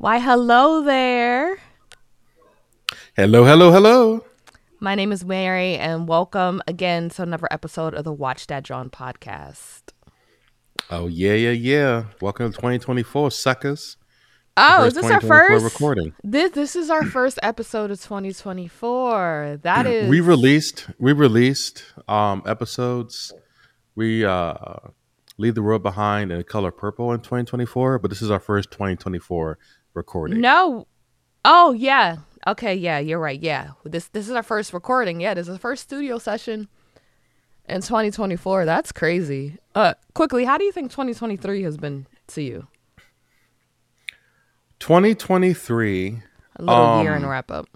Why, hello there. Hello, hello, hello. My name is Mary, and welcome again to another episode of the Watch That Jawn podcast. Oh yeah, yeah, yeah. Welcome to 2024, suckers. Oh, is this our first recording? This this is our first episode of 2024. That is We released we released um episodes. We uh leave the world behind in color purple in 2024, but this is our first 2024 recording. no. Oh yeah. Okay. Yeah, you're right. Yeah. This this is our first recording. Yeah, this is the first studio session in 2024. That's crazy. Uh, quickly, how do you think 2023 has been to you? 2023. A little year Um, and wrap up.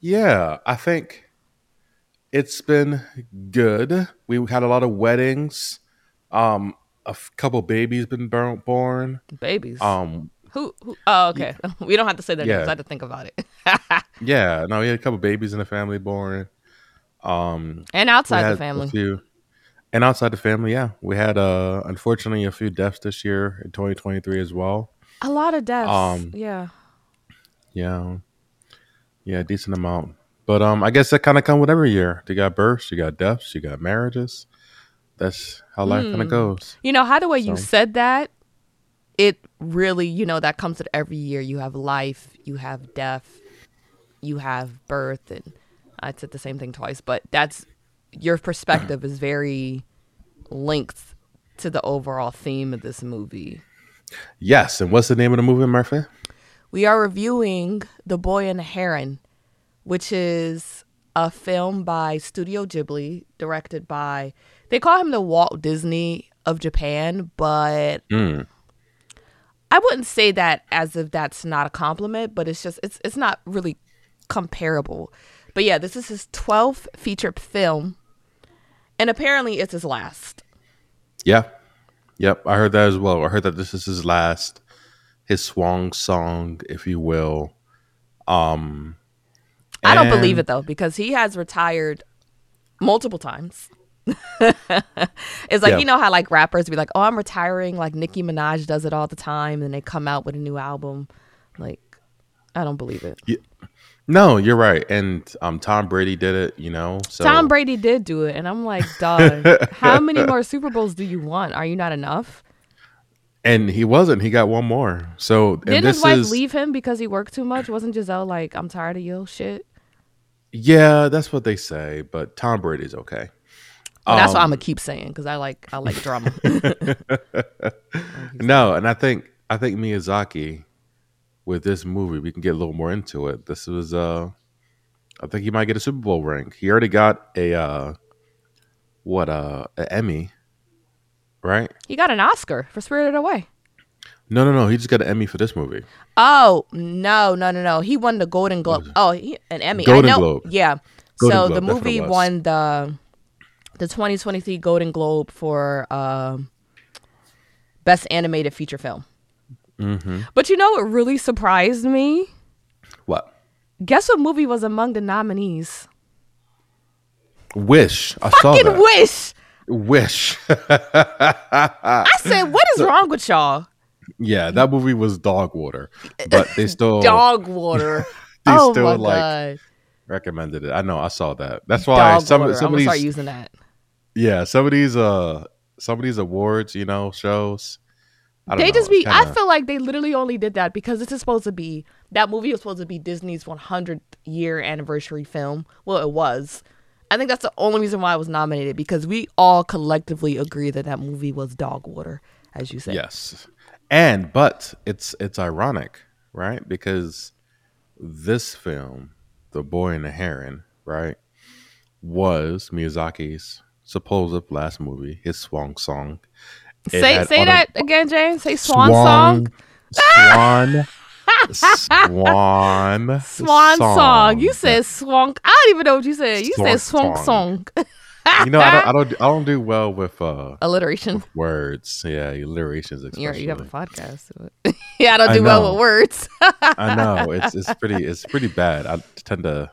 Yeah, I think it's been good. We had a lot of weddings. Um a f- couple babies been born. Babies. Um Who? who oh, okay. we don't have to say their Yeah. names. I had to think about it. Yeah, no, we had a couple babies in the family born. Um, and outside the family. few, and outside the family, yeah, we had uh, unfortunately a few deaths this year in 2023 as well. A lot of deaths. Um, yeah. Yeah, yeah, decent amount. But um, I guess that kind of come with every year. You got births, you got deaths, you got marriages. That's how life kind Hmm. of goes. You know how the way you said that, it really, you know, that comes with every year. You have life, you have death, you have birth, and I said the same thing twice, but that's your perspective is very linked to the overall theme of this movie. Yes, and what's the name of the movie, Murphy? We are reviewing The Boy and the Heron, which is a film by Studio Ghibli, directed by, they call him the Walt Disney of Japan, but Mm. I wouldn't say that as if that's not a compliment, but it's just, it's, it's not really comparable. But yeah, this is his 12th featured film, and apparently it's his last. Yeah, yep, I heard that as well. I heard that this is his last, his swan song, if you will. Um, I don't believe it though, because he has retired multiple times. it's like Yeah. you know how like rappers be like, "Oh, I'm retiring." Like Nicki Minaj does it all the time, and they come out with a new album. Like, I don't believe it. No, you're right. And um, Tom Brady did it. You know, so Tom Brady did do it, and I'm like, dog, how many more Super Bowls do you want? Are you not enough? and he wasn't. He got one more. So Didn't his wife is leave him because he worked too much? Wasn't Giselle like, I'm tired of your shit? yeah, that's what they say. But Tom Brady's okay. And that's what I'm Um, gonna keep saying because I like I like drama. No, and I think I think Miyazaki with this movie we can get a little more into it. This was uh, I think he might get a Super Bowl ring. He already got a uh, what uh, an Emmy, right? he got an Oscar for Spirited Away. No, no, no. He just got an Emmy for this movie. Oh no no no no! He won the Golden Globe. Oh, he, an Emmy. Golden I know. Globe. Yeah. Golden so Globe, the that's what it movie won the the 2023 Golden Globe for um, best animated feature film. Mm-hmm. But you know what really surprised me? What? Guess what movie was among the nominees? Wish. I saw Fucking that. Wish. Wish. I said, what is wrong with y'all? yeah, that movie was dog water, but they still Dog water. They oh still, my like, god. recommended it. I know. I saw that. That's why Dog some water. some I'm of gonna start these using that. Yeah some of these uh some of these awards you know shows. I don't They know, just be. I kinda- feel like they literally only did that because this is supposed to be that movie was supposed to be Disney's 100th year anniversary film. Well, it was. I think that's the only reason why it was nominated because we all collectively agree that that movie was dog water, as you said. Yes. And but it's it's ironic, right? Because this film, The Boy and the Heron, right, was Miyazaki's supposed last movie, his swan song. It Say say that again, James. Say swan, song. Swan. Swan. Swan song. You said swank. I don't even know what you said. You said Swank swank song. You know, I don't, I don't, I don't do well with uh Alliteration. words. Yeah, alliterations especially. You're, have a podcast. yeah, I don't I do well with words. I know it's it's pretty it's pretty bad. I tend to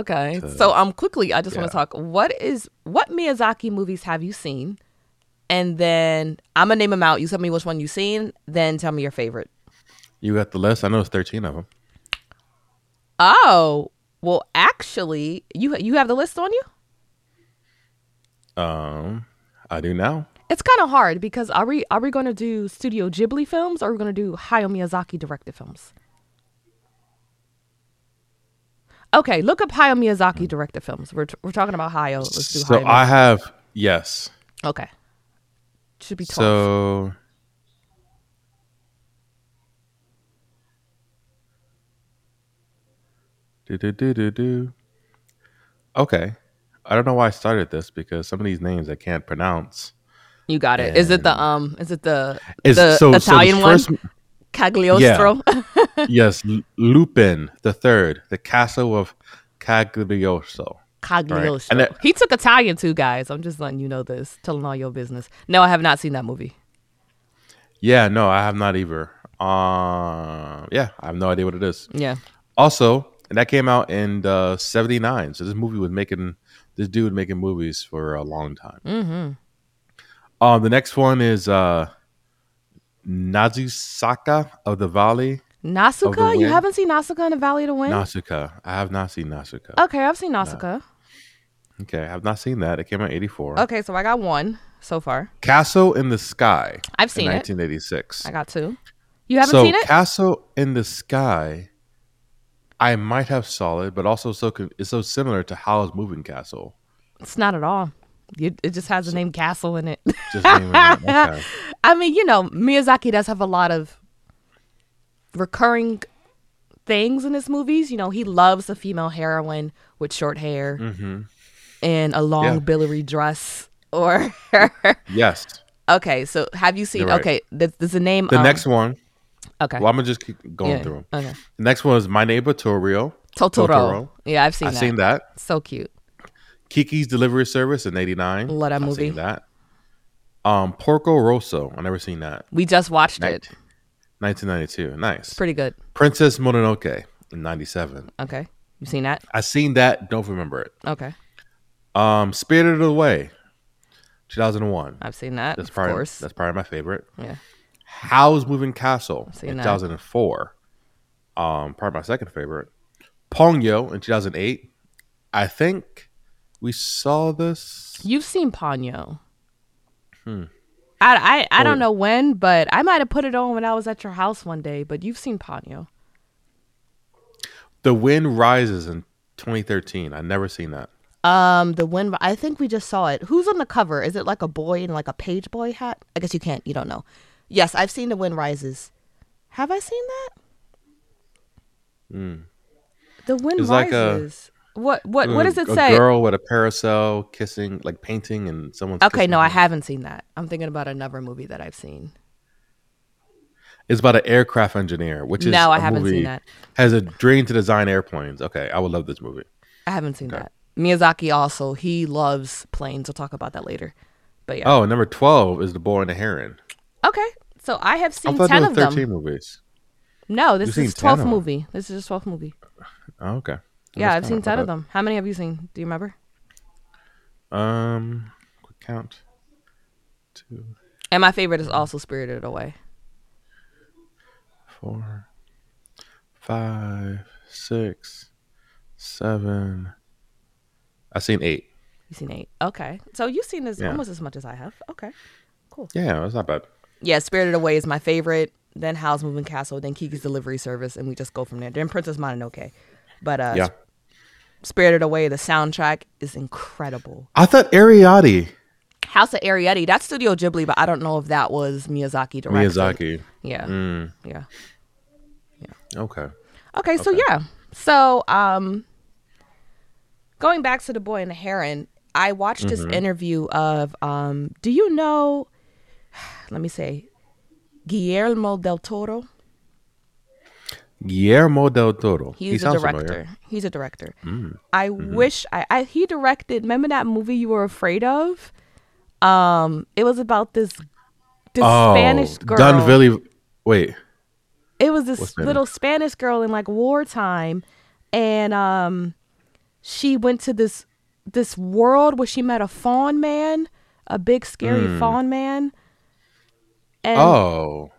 Okay. to- so um quickly I just want to talk what is what Miyazaki movies have you seen? And then I'm gonna name them out. You tell me which one you've seen, then tell me your favorite. You got the list? I know it's 13 of them. Oh, well, actually, you you have the list on you. Um, I do now. It's kind of hard because are we are we going to do Studio Ghibli films or are we going to do Hayao Miyazaki directed films? Okay, look up Hayao Miyazaki directed films. We're, t- we're talking about Hayao. Let's do So Hayao. I have yes. Okay. Should be 12. So do do do do do. Okay, I don't know why I started this because some of these names I can't pronounce. you got it. Is it the um is it the Is the so, so Italian one? first- Cagliostro? yes, Lupin the third, the Castle of Cagliostro. Cagliostro. And it- he took Italian too, guys. I'm just letting you know this, telling all your business. No, I have not seen that movie. Yeah, no, I have not either. Uh, yeah, I have no idea what it is. Yeah. Also, and that came out in uh, '79. So this movie was making this dude making movies for a long time. Mm-hmm. Um, the next one is uh, Nazusaka of the Valley. Nausicaä? You haven't seen Nausicaä in the Valley of the Wind? Nausicaä. I have not seen Nausicaä. Okay, I've seen Nausicaä. Okay, I have not seen that. It came out '84. Okay, so I got one so far. Castle in the Sky. I've seen in it. 1986. I got two. You haven't so seen it? Castle in the Sky. I might have saw it, but also so con- it's so similar to Howl's Moving Castle. It's not at all. You, it just has the name Castle in it. It. Okay. I mean, you know, Miyazaki does have a lot of recurring things in his movies. You know, he loves a female heroine with short hair hmm and a long Yeah. billowy dress. Or Yes. okay, so have you seen? Right. Okay, there's, there's a name. The um, next one. Okay. Well, I'm gonna just keep going yeah, them. Okay. The next one is My Neighbor Totoro. Totoro. Totoro. Yeah, I've seen I've that. seen that. So cute. Kiki's Delivery Service in '89. Love that I've movie. Seen that. Um, Porco Rosso. I never seen that. We just watched Night- it. 1992. Nice. Pretty good. Princess Mononoke in '97. Okay. You seen that? I seen that. Don't remember it. Okay. Um, Spirited Away, 2001. I've seen that. That's of probably course. that's probably my favorite. Yeah. Howl's Moving Castle Seen in that. 2004. Um, probably my second favorite. Ponyo in 2008. I think we saw this. You've seen Ponyo. Hmm. I, I, I don't know when, but I might have put it on when I was at your house one day. But you've seen Ponyo. The Wind Rises in 2013. I never seen that. Um, the wind. I think we just saw it. Who's on the cover? Is it like a boy in like a page boy hat? I guess you can't. You don't know. Yes, I've seen the wind rises. Have I seen that? Mm. The wind It's like a- rises. What what what does it a say? girl with a parasol kissing, like painting, and someone's. Okay, no, I haven't seen that. I'm thinking about another movie that I've seen. It's about an aircraft engineer, which is No, I a haven't seen that. Has a dream to design airplanes. Okay, I would love this movie. I haven't seen that. Miyazaki also he loves planes. We'll talk about that later. But yeah. Oh, number twelve is The Boy and the Heron. Okay. So I have seen thought ten of were them. thirteen movies. No, this You've is twelfth movie. This is just twelfth movie. Oh, okay. Yeah, I've seen ten of them. How many have you seen? Do you remember? Um, quick count. Two, And my favorite is also Spirited Away. four, five, six, seven. I've seen eight. You've seen eight. Okay. So you've seen this Yeah. almost as much as I have. Okay. Cool. Yeah, it's not bad. Yeah, Spirited Away is my favorite. Then Howl's Moving Castle. Then Kiki's Delivery Service, and we just go from there. Then Princess Mononoke. But uh, Yeah. Spirited Away, the soundtrack is incredible. I thought Ariadne, House of Arrietty, that's Studio Ghibli, but I don't know if that was Miyazaki directed. Miyazaki. Yeah. Mm, Yeah. okay. Okay, so Okay. yeah. So um going back to the boy and the heron, I watched this Mm-hmm. interview of um do you know let me say Guillermo del Toro? Guillermo del Toro. He's he a director. familiar. Mm. He's a director. I wish I, I he directed remember that movie you were afraid of? Um it was about this this Oh, Spanish girl. Dunvilly. Wait. it was this little Spanish girl in like wartime, and um, she went to this this world where she met a fawn man, a big scary Hmm. fawn man. And Oh,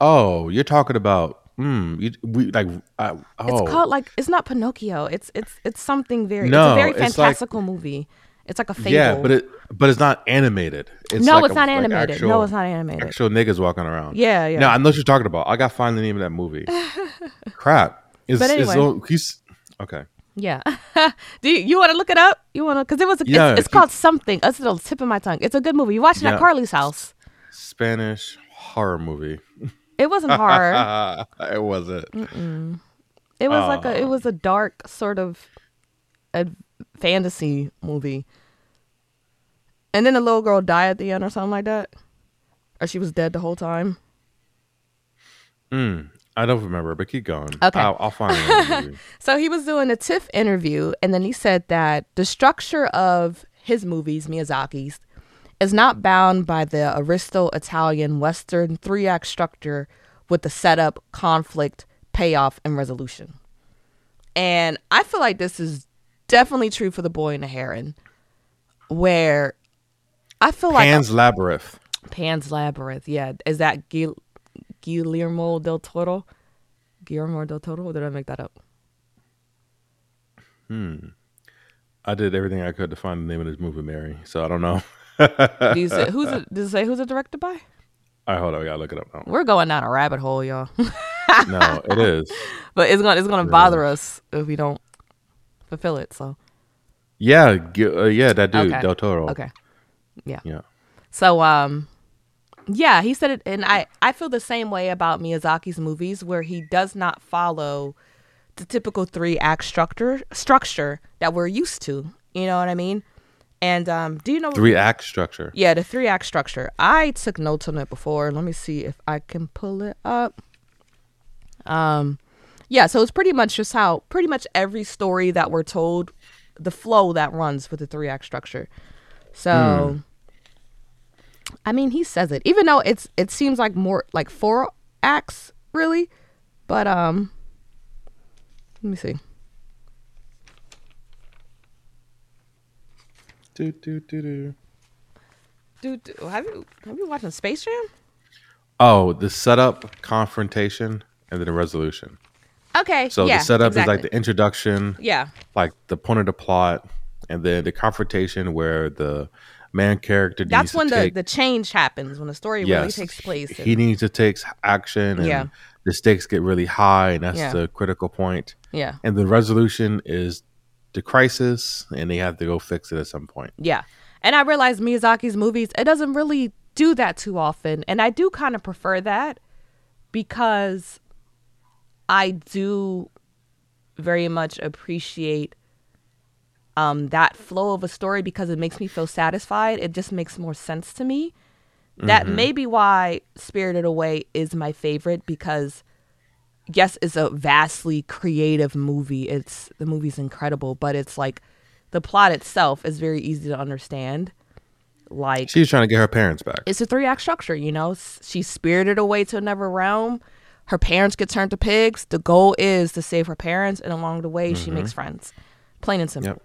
oh, you're talking about mm, you, we like oh It's called like it's not Pinocchio. It's it's it's something very. No, it's a very it's like- fantastical movie. It's like a fable. yeah, but it but it's not animated. It's no, like it's a- not like animated. actual- no, it's not animated. Actual niggas walking around. Yeah, yeah. No, I know what you're talking about. I got to find the name of that movie. Crap. It's, But it's anyway. he's okay. Yeah. Do you, you want to look it up? You want to? Because it was. A, Yeah, it's, it's called something. It's the tip of my tongue. It's a good movie. You watching Yeah. at Carly's house? Spanish horror movie. It wasn't horror. it wasn't. It was like a. It was a dark sort of, a fantasy movie. And then the little girl died at the end or something like that, or she was dead the whole time. Mm, I don't remember, but keep going. Okay. I'll, I'll find. So he was doing a TIFF interview, and then he said that the structure of his movies, Miyazaki's, is not bound by the Aristotelian Western three act structure with the setup, conflict, payoff, and resolution. And I feel like this is definitely true for The Boy and the Heron, where I feel like Pan's Labyrinth. Pan's Labyrinth. Yeah, is that Gil- Guillermo del Toro? Guillermo del Toro? Or did I make that up? Hmm. I did everything I could to find the name of this movie, Mary. So I don't know. Do you say, who's it? Does it say who's it directed by? All right, hold on. I gotta look it up now. We're going down a rabbit hole, y'all. No, it is. but it's gonna it's gonna bother us if we don't fulfill it. So Yeah, uh, yeah, that dude, Okay. Del Toro. okay, yeah. Yeah. So um, yeah, he said it, and I I feel the same way about Miyazaki's movies, where he does not follow the typical three act structure structure that we're used to. You know what I mean? And um, do you know Three act structure. Yeah, the three act structure. I took notes on it before. Let me see if I can pull it up. Um, yeah, so it's pretty much just how pretty much every story that we're told, the flow that runs with the three act structure. So, I mean, he says it, even though it's it seems like more like four acts, really. But um, let me see. Do, do, do, do. Dude, have you have you watching Space Jam? Oh, the setup, confrontation, and then the resolution. Okay. So yeah, the setup is like the introduction, yeah. like the point of the plot, and then the confrontation where the main character needs That's when the, take, the change happens when the story really takes place. He needs to take action, and Yeah. the stakes get really high, and that's Yeah. the critical point. yeah, And the resolution is the crisis, and they have to go fix it at some point. yeah. And I realize Miyazaki's movies, it doesn't really do that too often, and I do kind of prefer that because I do very much appreciate um that flow of a story because it makes me feel satisfied. It just makes more sense to me. That may be why Spirited Away is my favorite because yes, it's a vastly creative movie. It's the movie's incredible, but it's like the plot itself is very easy to understand. Like She's trying to get her parents back. it's a three act structure, you know. She's spirited away to another realm. Her parents get turned to pigs. The goal is to save her parents, and along the way, she mm-hmm. makes friends. Plain and simple. Yep.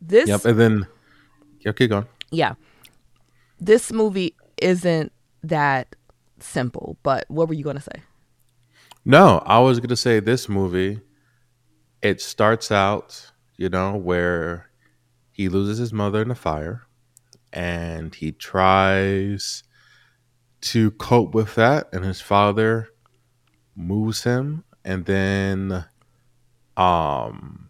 This, Yep, and then yeah, keep going. yeah, this movie isn't that simple. But what were you gonna say? No, I was gonna say this movie. It starts out, you know, where he loses his mother in a fire, and he tries to cope with that, and his father moves him, and then, um,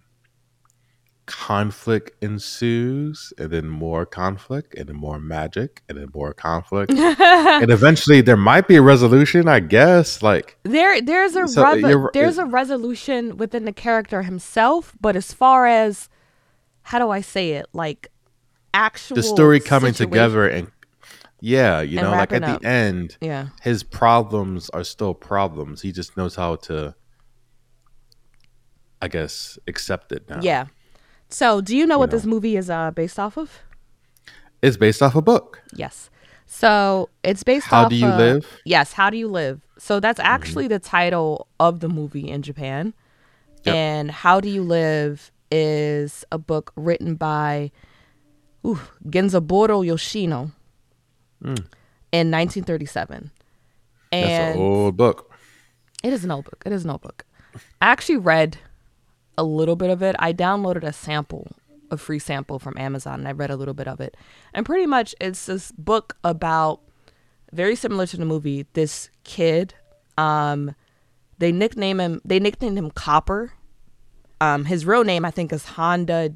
conflict ensues, and then more conflict, and then more magic, and then more conflict, and eventually there might be a resolution, I guess. Like, There, there's a So, uh, revo- there's a resolution within the character himself, but as far as how do I say it, like actual the story coming situation- together and yeah you And know like at up. the end Yeah, his problems are still problems he just knows how to i guess accept it now yeah. So, do you know what know. this movie is uh, based off of? it's based off a book Yes. So it's based How off. Do You of- Live? Mm-hmm. Yes. How do you live? So that's actually the title of the movie in Japan, Yep. and How Do You Live is a book written by ooh, Genzaburo Yoshino Mm. in 1937. that's an old book It is an old book. It is an old book. I actually read a little bit of it. I downloaded a sample, a free sample from Amazon, and I read a little bit of it. And pretty much it's this book about very similar to the movie. This kid, um, they nickname him. They nicknamed him Copper. Um, his real name I think is Honda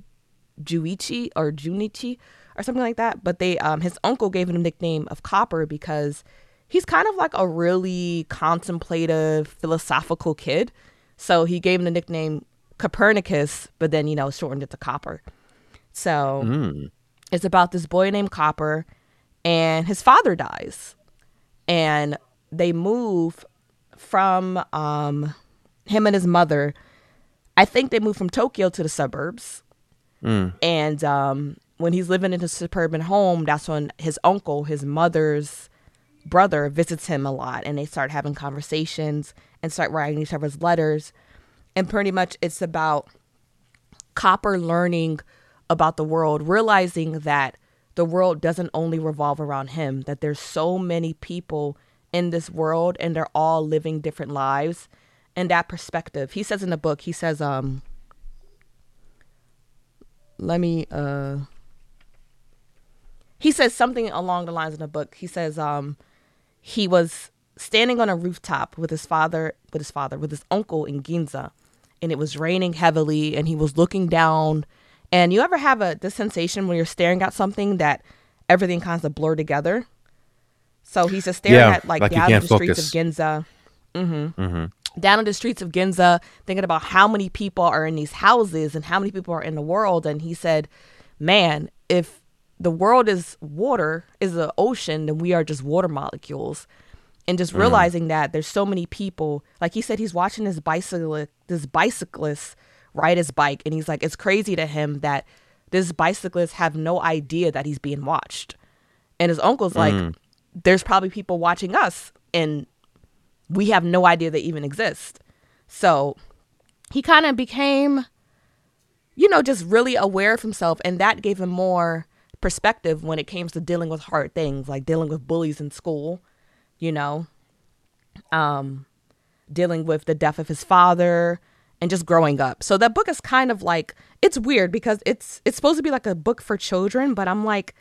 Juichi or Junichi or something like that. But they, um, his uncle gave him the nickname of Copper because he's kind of like a really contemplative, philosophical kid. So he gave him the nickname Copernicus, but then, you know, shortened it to Copper. So Mm. it's about this boy named Copper, and his father dies. And they move from um, him and his mother. I think they moved from Tokyo to the suburbs. Mm. And um, when he's living in his suburban home, that's when his uncle, his mother's brother, visits him a lot. And they start having conversations and start writing each other's letters. And pretty much it's about Copper learning about the world, realizing that the world doesn't only revolve around him, that there's so many people in this world and they're all living different lives. And that perspective, he says in the book, he says, um, let me uh he says something along the lines in the book he says um he was standing on a rooftop with his father with his father with his uncle in ginza and it was raining heavily and he was looking down and you ever have a the sensation when you're staring at something that everything kind of blur together so he's just staring Yeah, at like, like down the streets of ginza Mm-hmm. down in the streets of Ginza, thinking about how many people are in these houses and how many people are in the world. And he said, Man, if the world is water, is the ocean, then we are just water molecules. And just mm. realizing that there's so many people, like he said, he's watching this bicycle, this bicyclist ride his bike, and he's like, it's crazy to him that this bicyclist have no idea that he's being watched. And his uncle's like, mm. there's probably people watching us, and we have no idea they even exist. So he kind of became, you know, just really aware of himself. And that gave him more perspective when it came to dealing with hard things, like dealing with bullies in school, you know, um, dealing with the death of his father and just growing up. So that book is kind of like it's weird because it's it's supposed to be like a book for children, but I'm like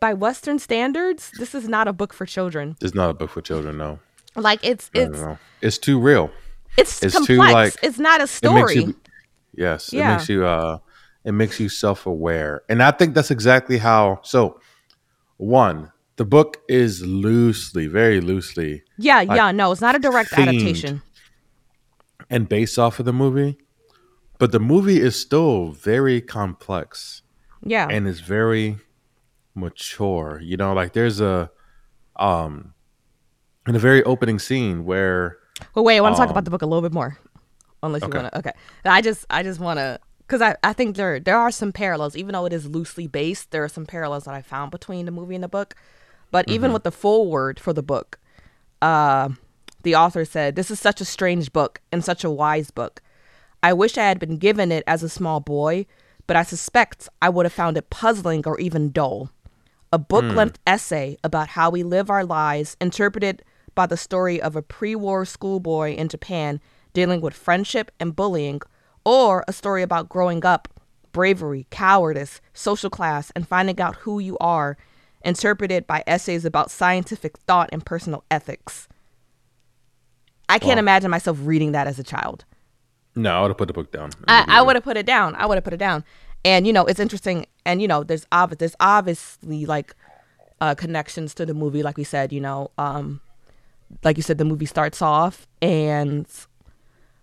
by western standards, this is not a book for children. It's not a book for children, no. Like it's it's. It's too real. it's, It's complex. too, like- it's not a It story. makes you Yes, Yeah. it makes you uh it makes you self-aware. And I think that's exactly how so one, the book is loosely, very loosely yeah, like, yeah, no, it's not a direct adaptation. and based off of the movie, but the movie is still very complex. Yeah. and it's very mature. You know, like there's a um in a very opening scene where Well, wait, I want to talk Um, about the book a little bit more, unless you want to. Okay, I just, I just want to, because I, I think there, there are some parallels, even though it is loosely based. There are some parallels that I found between the movie and the book. But even with the foreword for the book, uh, the author said, "This is such a strange book and such a wise book. I wish I had been given it as a small boy, but I suspect I would have found it puzzling or even dull." a book length essay about how we live our lives, interpreted by the story of a pre war schoolboy in Japan dealing with friendship and bullying, or a story about growing up, bravery, cowardice, social class, and finding out who you are, interpreted by essays about scientific thought and personal ethics. I can't Wow. imagine myself reading that as a child. no, I would have put the book down. I, I would have put it down. I would have put it down. And you know, it's interesting. And you know, there's obvious, there's obviously like uh, connections to the movie. Like we said, you know, um, like you said, the movie starts off and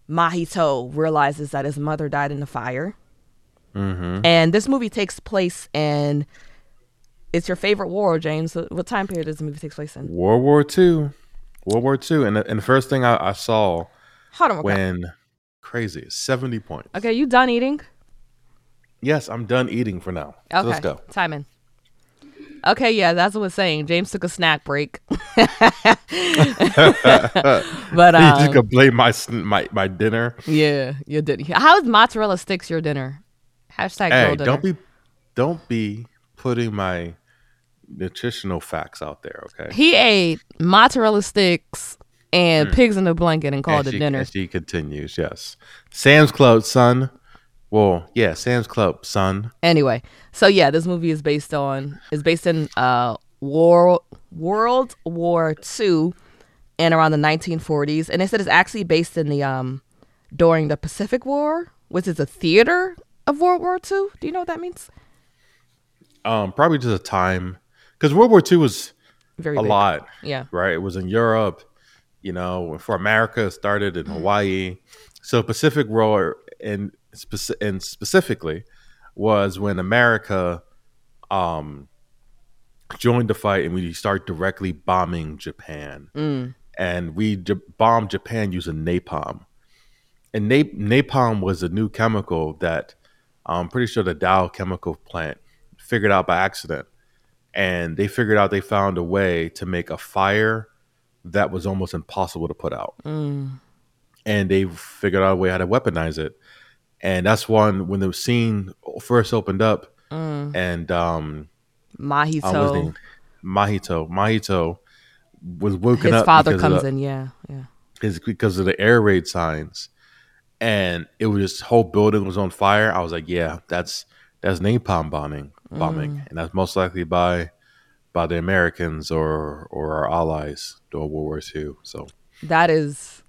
Mahito realizes that his mother died in the fire. Mm-hmm. And this movie takes place in. It's your favorite war, James. What time period does the movie take place in? World War Two, World War Two, and the, and the first thing I, I saw Hold on. when crazy seventy points. Okay, you done eating? Yes, I'm done eating for now. So Okay. let's go. Time in. Okay, yeah, that's what I was saying. James took a snack break. but you just um, gonna blame my my my dinner. yeah, you did. How is mozzarella sticks your dinner? Hashtag Hey, dinner. don't be don't be putting my nutritional facts out there. Okay. he ate mozzarella sticks and pigs in a blanket and called and it she, dinner. she continues, yes. Sam's Club, son. Well, yeah, Sam's Club, son. Anyway, so yeah, this movie is based on is based in uh war World War Two and around the 1940s, and they said it's actually based in the um during the Pacific War, which is a theater of World War Two. Do you know what that means? Um, probably just a time because World War II was Very a big. lot, Yeah. right? It was in Europe, you know, for America, it started in Hawaii. So Pacific War and speci- and specifically was when America um joined the fight and we start directly bombing Japan. Mm. And we j- bombed Japan using napalm. And na- napalm was a new chemical that I'm pretty sure the Dow chemical plant figured out by accident. And they figured out they found a way to make a fire that was almost impossible to put out. Mm. And they figured out a way how to weaponize it. And that's one when the scene first opened up Mm. and um Mahito. his? Mahito. Mahito was woken His up father because of comes the- in. Yeah. Yeah. is because of the air raid signs, and it was this whole building was on fire. I was like, yeah, that's that's napalm bombing, bombing, Mm. and that's most likely by by the Americans or or our allies during World War II. So That is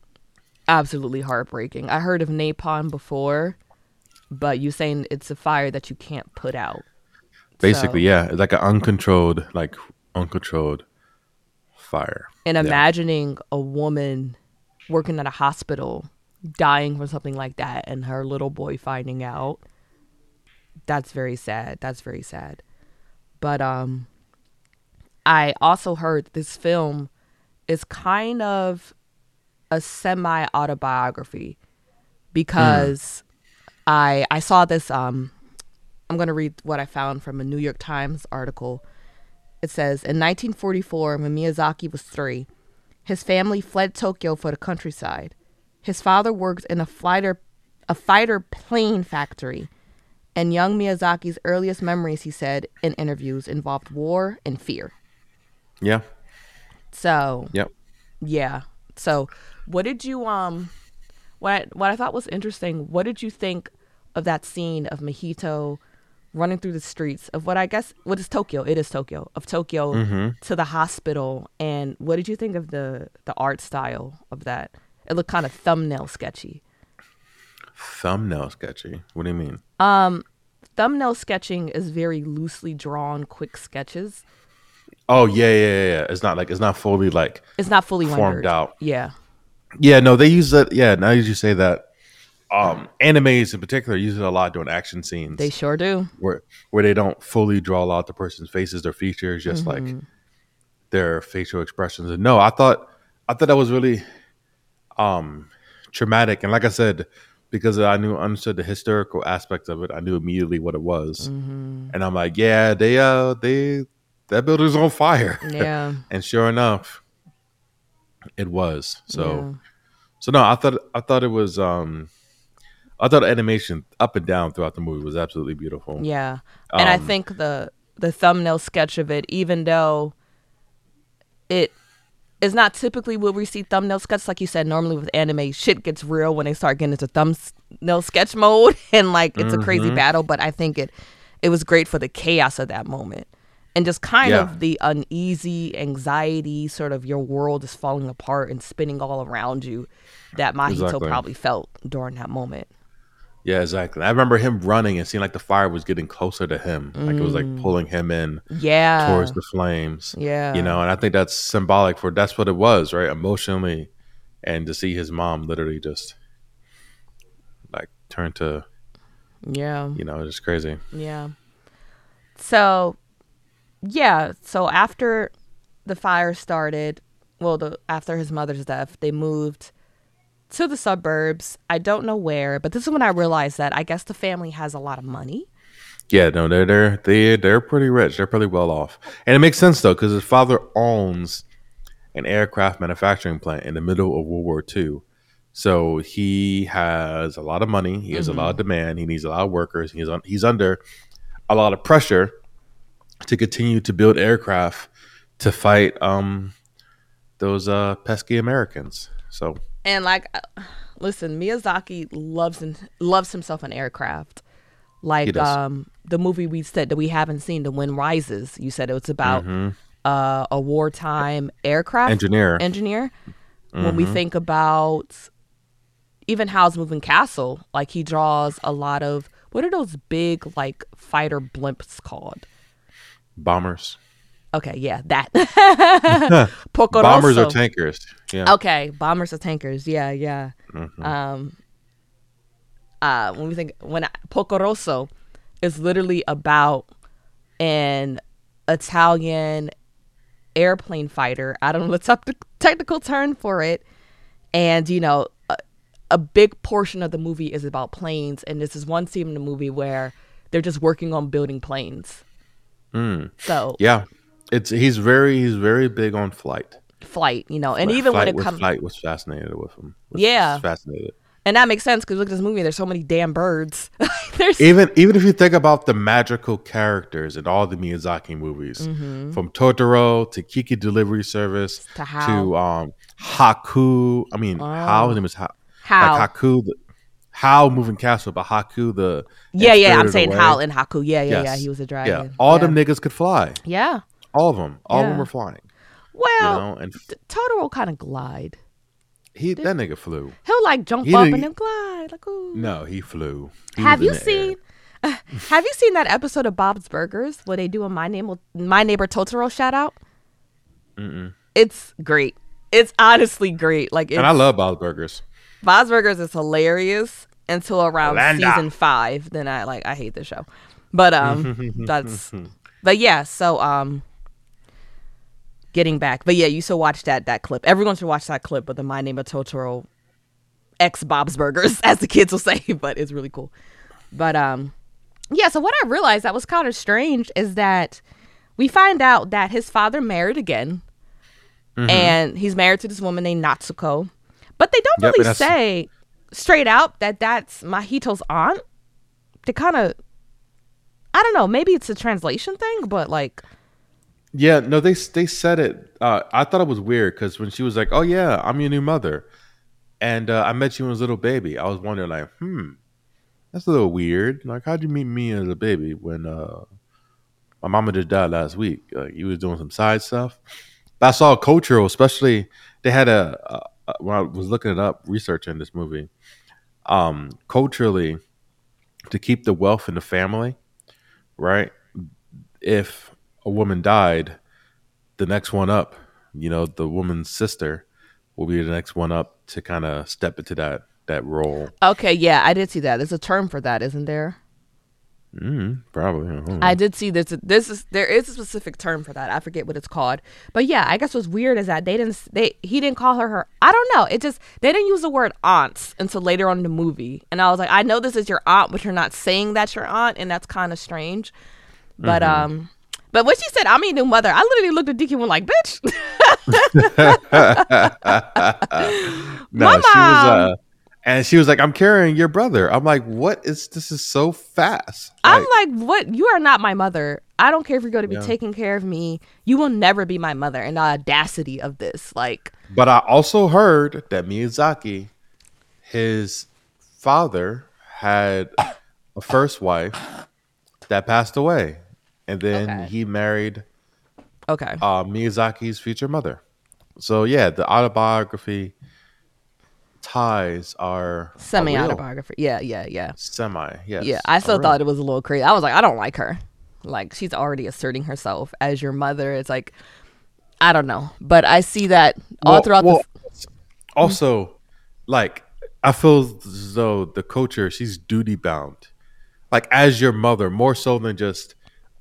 absolutely heartbreaking. I heard of napalm before, but you saying it's a fire that you can't put out. basically, So- yeah, it's like an uncontrolled, like uncontrolled fire. And Yeah. imagining a woman working at a hospital dying from something like that and her little boy finding out. That's very sad. That's very sad. But um I also heard this film is kind of a semi autobiography because I I saw this um I'm going to read what I found from a New York Times article. It says in 1944 when Miyazaki was 3, his family fled Tokyo for the countryside. His father worked in a fighter a fighter plane factory. And young Miyazaki's earliest memories, he said in interviews, involved war and fear. Yeah, So, yep. yeah. So, what did you um what I, what I thought was interesting, what did you think of that scene of Mahito running through the streets of what I guess what is Tokyo? It is Tokyo. Of Tokyo Mm-hmm. to the hospital and what did you think of the the art style of that? It looked kind of thumbnail sketchy. Thumbnail sketchy. What do you mean? Um thumbnail sketching is very loosely drawn quick sketches. Oh yeah, yeah, yeah. It's not like it's not fully like It's not fully Formed rendered. out. Yeah. Yeah, no, they use that. Yeah, now you say that, um, animes in particular use it a lot during action scenes They sure do. where where they don't fully draw out the person's faces, their features, just like their facial expressions. And no, I thought I thought that was really um traumatic. And like I said, because I knew understood the historical aspect of it, I knew immediately what it was. Mm-hmm. And I'm like, yeah, they uh they that building's on fire. Yeah. and sure enough, it was. So Yeah. so no, I thought I thought it was um I thought animation up and down throughout the movie was absolutely beautiful. Yeah. And I Um, think the the thumbnail sketch of it, even though it is not typically where we see thumbnail sketch, like you said, normally with anime, shit gets real when they start getting into thumbnail sketch mode and like it's a crazy mm-hmm. battle. But I think it it was great for the chaos of that moment. And just kind Yeah. of the uneasy anxiety, sort of your world is falling apart and spinning all around you that Mahito Exactly. probably felt during that moment. Yeah, exactly. I remember him running and seeing like the fire was getting closer to him. Like it was like mm. pulling him in Yeah. towards the flames. Yeah. You know, and I think that's symbolic for that's what it was, right? Emotionally and to see his mom literally just like turn to, Yeah. you know, just crazy. Yeah. So, yeah. So after the fire started, well, the after his mother's death, they moved to the suburbs. I don't know where, but this is when I realized that I guess the family has a lot of money. Yeah, no, they're they're they they're pretty rich. They're pretty well off, and it makes sense though because his father owns an aircraft manufacturing plant in the middle of World War II. So he has a lot of money. He has a lot of demand. He needs a lot of workers. He's on, he's under a lot of pressure to continue to build aircraft to fight um those uh pesky Americans. So And like, uh, listen, Miyazaki loves and loves himself an aircraft. Like um, the movie we said that we haven't seen, The Wind Rises. You said it was about mhm. uh, a wartime aircraft engineer. engineer. When we Mhm. think about even Howl's Moving Castle, like he draws a lot of what are those big like fighter blimps called? bombers. Okay, yeah, that. Bombers or tankers. Yeah. Okay, bombers or tankers. Yeah, yeah. Mhm. Um, uh, when we think when Porco Rosso is literally about an Italian airplane fighter. I don't know the tec- technical term for it, and you know, a, a big portion of the movie is about planes, and this is one scene in the movie where they're just working on building planes. Mm. So Yeah. It's he's very he's very big on flight. Flight, you know, and Flight- even when flight it was, comes, flight was fascinated with him. Was Yeah. fascinated. and that makes sense because look at this movie. There's so many damn birds. there's Even even if you think about the magical characters in all the Miyazaki movies, from Totoro to Kiki Delivery Service Mm-hmm. To to um Haku. I mean, Oh. how his name is how. like Haku. The, how moving castle, but Haku the yeah, yeah. I'm saying Away. Hal and Haku. Yeah, yeah, yeah. He was a dragon. Yeah, all yeah. them niggas could fly. Yeah. All of them. All of them were flying. You Well, know, and T- Totoro kind of glide. he that nigga flew. He'll like jump He up and then glide. Like, ooh. No, he flew. He Have you in the seen? have you seen that episode of Bob's Burgers where they do a my name my neighbor Totoro shout out? Mm-mm. It's great. It's honestly great. Like, it's, And I love Bob's Burgers. Bob's Burgers is hilarious until around Landa. season five. Then I like I hate the show, but um that's but yeah. So um getting back, but yeah, you still watch that that clip. Everyone should watch that clip of the My Name of Totoro X Bob's Burgers, as the kids will say, but it's really cool. But um yeah. So what I realized that was kind of strange is that we find out that his father married again Mm-hmm. and he's married to this woman named Natsuko. But they don't Yep, really say straight out that that's Mahito's aunt. They kind of, I don't know, maybe it's a translation thing, but like, Yeah, no, they they said it. Uh, I thought it was weird because when she was like, "Oh yeah, I'm your new mother," and uh, I met you when I was a little baby, I was wondering like, hmm, that's a little weird. Like, how'd you meet me as a baby when uh, my mama just died last week? Like, you was doing some side stuff. But I saw cultural, especially they had a, a, when I was looking it up, researching this movie. Um, culturally, to keep the wealth in the family, right? If a woman died, the next one up, you know, the woman's sister will be the next one up to kind of step into that that role. okay, yeah, I did see that. There's a term for that, isn't there? Mm, probably. I. I did see this. This is there is a specific term for that. I forget what it's called, but yeah, I guess what's weird is that they didn't. They he didn't call her her. I don't know. It just they didn't use the word aunts until later on in the movie, and I was like, I know this is your aunt, but you're not saying that's your aunt, and that's kind of strange. But Mm-hmm. um, but when she said I'm your new mother, I literally looked at Deacon and went like, bitch. no, My she was mom- uh and she was like, I'm carrying your brother. I'm like, what is this is so fast. I'm Like, like, what? You are not my mother. I don't care if you're going to be Yeah. taking care of me. You will never be my mother. And the audacity of this, like, but I also heard that Miyazaki, his father had a first wife that passed away. And then Okay. he married okay, uh, Miyazaki's future mother. So yeah, the autobiography ties are semi autobiography. Yeah, yeah, yeah. Semi, yes. Yeah, I still real. thought it was a little crazy. I was like, I don't like her. Like she's already asserting herself as your mother. It's like, I don't know, but I see that all Well- throughout well, the. also, like I feel as though the culture she's duty bound, like as your mother, more so than just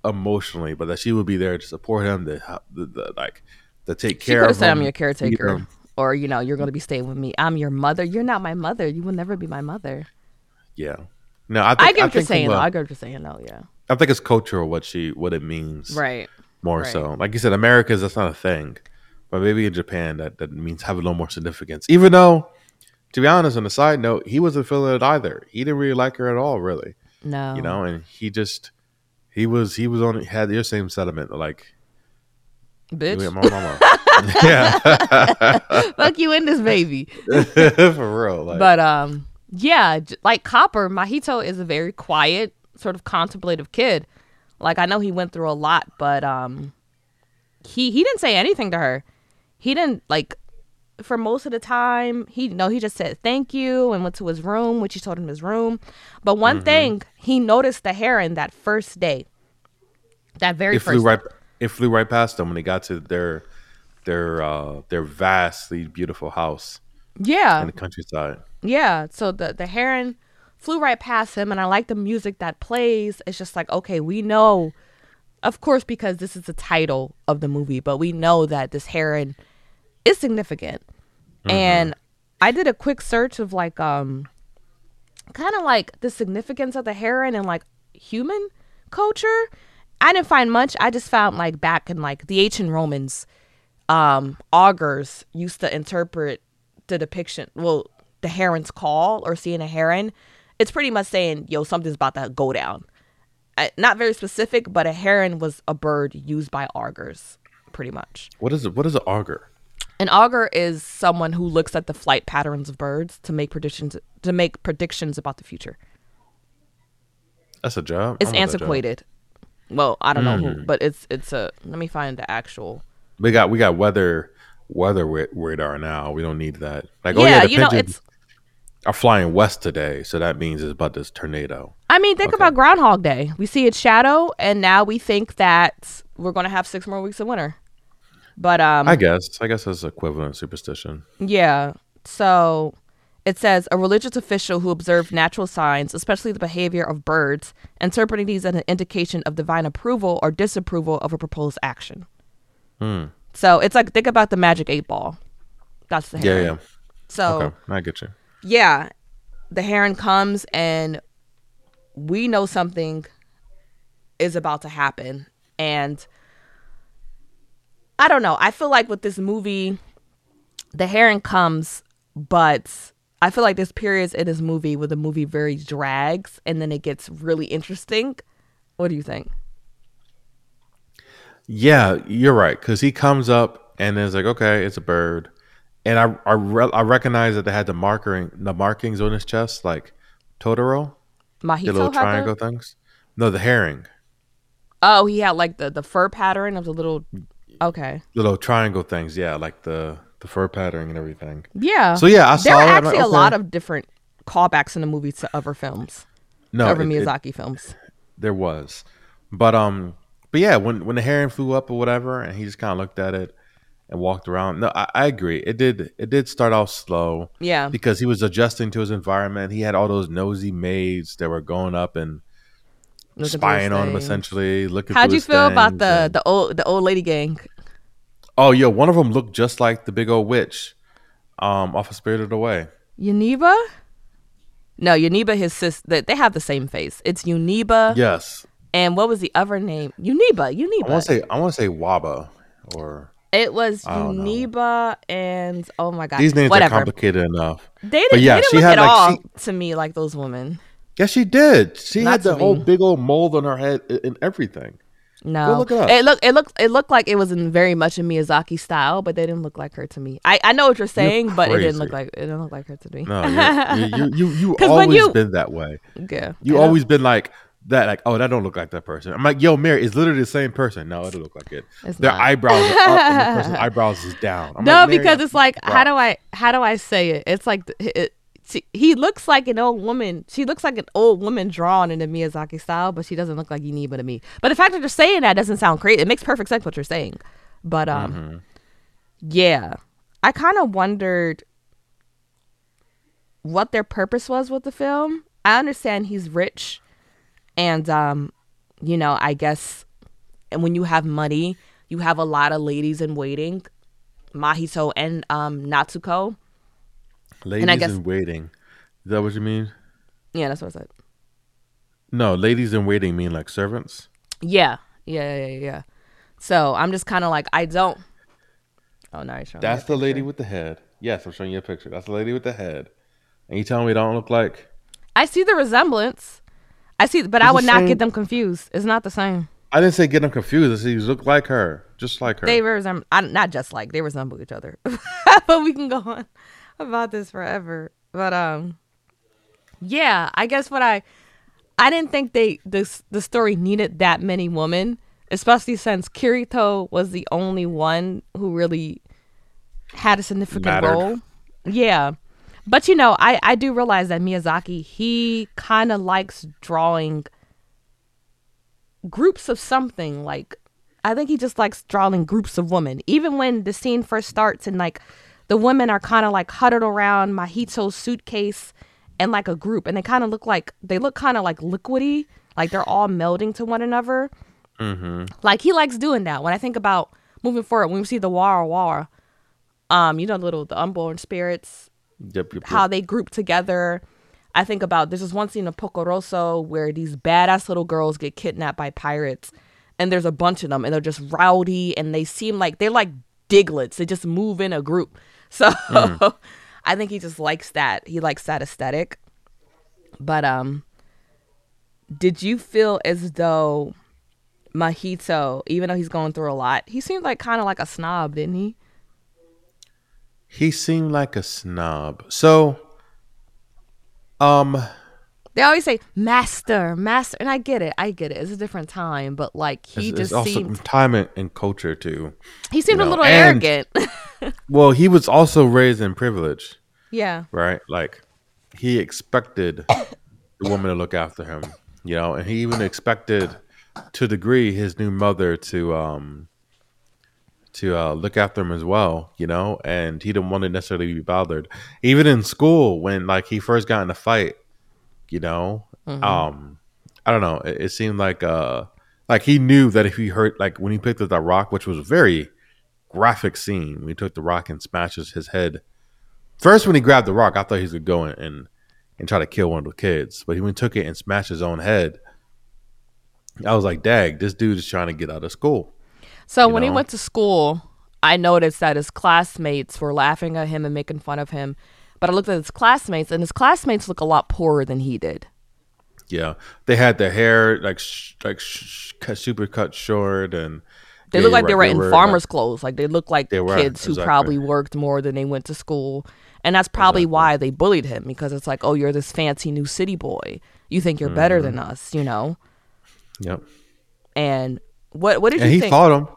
emotionally, but that she would be there to support him, to the, the like to take care of said, him. "I'm your caretaker," or you know, you're going to be staying with me. I'm your mother. You're not my mother. You will never be my mother. Yeah. No, I think I get what you're saying. from though. a- I get what you're saying. though. yeah. I think it's cultural what she what it means. Right. more Right. so. Like you said, America's that's not a thing, but maybe in Japan that that means have a little more significance. Even though, to be honest, on the side note, he wasn't feeling it either. He didn't really like her at all, really. No. You know, and he just he was he was on had your same sentiment like bitch. my mama. yeah, Fuck you in this baby. for real. Like, But um, yeah, like Copper, Mahito is a very quiet, sort of contemplative kid. Like I know he went through a lot, but um, he he didn't say anything to her. He didn't like for most of the time. He no, he just said thank you and went to his room, which he told him his room. But one Mm-hmm. thing he noticed the heron that first day. That very it first flew right. It flew right past them when they got to their their uh their vastly beautiful house yeah in the countryside. Yeah, so the the heron flew right past him, and I like the music that plays. It's just like, okay, we know, of course, because this is the title of the movie, but we know that this heron is significant. And I did a quick search of like, um, kind of like the significance of the heron and like human culture. I didn't find much. I just found like back in like the ancient Romans, um, augurs used to interpret the depiction. Well, the heron's call or seeing a heron, it's pretty much saying, "Yo, something's about to go down." Uh, not very specific, but a heron was a bird used by augurs, pretty much. What is it? What is an augur? An augur is someone who looks at the flight patterns of birds to make predictions to make predictions about the future. That's a job. It's that job. antiquated. Well, I don't know who, but it's it's a. Let me find the actual. We got we got weather weather radar now. We don't need that. Like oh yeah, yeah, the you know, it's. are flying west today, so that means it's about this tornado. I mean, think Okay. about Groundhog Day. We see its shadow, and now we think that we're going to have six more weeks of winter. But um, I guess I guess that's equivalent superstition. Yeah. So it says a religious official who observed natural signs, especially the behavior of birds, interpreting these as an indication of divine approval or disapproval of a proposed action. Hmm. So it's like think about the magic eight ball. That's the Yeah, yeah. So Okay, I get you. yeah, the heron comes and we know something is about to happen. And I don't know. I feel like with this movie, the heron comes, but I feel like there's periods in this movie where the movie very drags and then it gets really interesting. What do you think? Yeah, you're right. Because he comes up and is like, okay, it's a bird, and I I, re- I recognize that they had the marking the markings on his chest, like Totoro, the Mahito little the- triangle things. No, the herring, Oh, he had like the, the fur pattern of the little. Okay. the little triangle things. Yeah, like the the fur pattern and everything. Yeah. So yeah, I there saw are it. Actually like, a lot of different callbacks in the movie to other films, no, other it- it- Miyazaki films. there was, but um, but yeah, when when the heron flew up or whatever, and he just kind of looked at it and walked around. No, I, I agree. It did it did start off slow. Yeah. because he was adjusting to his environment. He had all those nosy maids that were going up and spying his on him, things. essentially looking. How'd through you feel about the and- the old the old lady gang? Oh, yeah, one of them looked just like the big old witch, um, off of Spirited Away. Uniba? No, Uniba, his sis. They, they have the same face. It's Uniba, Yes, and what was the other name? Uniba. I Uniba. want to say I want to say Waba or it was don't. Uniba, and oh my god, these names whatever. are complicated enough. They didn't, yeah, they didn't she look had, at like, all she- to me like those women. Yes, she did. She Not had the whole me. big old mold on her head and everything. No, look it up. it looked it looked it looked like it was in very much in Miyazaki style, but they didn't look like her to me. I, I know what you're saying, but it didn't look like it didn't look like her to me. No, you're- you you you you always you- been that way. yeah, You always been like that, like, oh, that don't look like that person. I'm like, yo, Mary, it's literally the same person. No, it don't look like it. It's Their not. eyebrows are up and the person's eyebrows is down. I'm no, like, because it's like how do I how do I say it? It's like it, see, he looks like an old woman. She looks like an old woman drawn in the Miyazaki style, but she doesn't look like Uniba to me. But the fact that you're saying that doesn't sound crazy. It makes perfect sense what you're saying. But um, Mm-hmm. yeah, I kind of wondered what their purpose was with the film. I understand he's rich, and um, you know, I guess, and when you have money, you have a lot of ladies in waiting, Mahito and um Natsuko. Ladies I guess- in waiting. Is that what you mean? Yeah, that's what I said. No, ladies in waiting mean like servants. Yeah, yeah, yeah, yeah. So I'm just kind of like I don't. Oh no, showing me That's the lady with the head. Yes, I'm showing you a picture. That's the lady with the head. And you telling me it don't look like? I see the resemblance. I see, but I would not get them confused. It's not the same. I didn't say get them confused. I said you look like her. just like her. They resemble, I, not just like they resemble each other, but we can go on about this forever. But um, yeah, I guess what I, I didn't think they this the story needed that many women, especially since Kiriko was the only one who really had a significant Mattered. role. Yeah. But you know, I I do realize that Miyazaki, he kind of likes drawing groups of something like I think he just likes drawing groups of women. Even when the scene first starts and like the women are kind of like huddled around Mahito's suitcase and like a group and they kind of look like they look kind of like liquidy, like they're all melding to one another. mm-hmm. Like he likes doing that. When I think about moving forward, when we see the Wara Wara, um, you know, the little the unborn spirits, Yep, yep, how they group together. I think about there's this one scene of Porco Rosso where these badass little girls get kidnapped by pirates, and there's a bunch of them, and they're just rowdy, and they seem like they're like Digletts. They just move in a group. So I think he just likes that. He likes that aesthetic. But um, did you feel as though Mahito, even though he's going through a lot, he seemed like kind of like a snob, didn't he? He seemed like a snob. So, um, They always say master, master, and I get it. I get it. It's a different time, but like he it's, just it's also seemed time and, and culture too. he seemed you a little and- arrogant. Well, he was also raised in privilege, yeah. right? Like he expected the woman to look after him, you know, and he even expected to a degree his new mother to um to uh, look after him as well, you know, and he didn't want to necessarily be bothered. Even in school, when like he first got in a fight, you know, um, I don't know, it, it seemed like uh like he knew that if he hurt like when he picked up that rock, which was very graphic scene, when he took the rock and smashes his head. First, when he grabbed the rock, I thought he was gonna go in and and try to kill one of the kids, but he when he took it and smashed his own head. I was like, "Dag, this dude is trying to get out of school." So you when he went to school, I noticed that his classmates were laughing at him and making fun of him. But I looked at his classmates, and his classmates look a lot poorer than he did. Yeah, they had their hair like sh- like sh- cut, super cut short, and They yeah, look you're like they right, were in farmers' clothes. Like they look like They were, kids who probably worked more than they went to school. And that's probably Exactly. why they bullied him because it's like, oh, you're this fancy new city boy. You think you're better than Mm-hmm. us, you know? Yep. And what what did And you he think? fought him.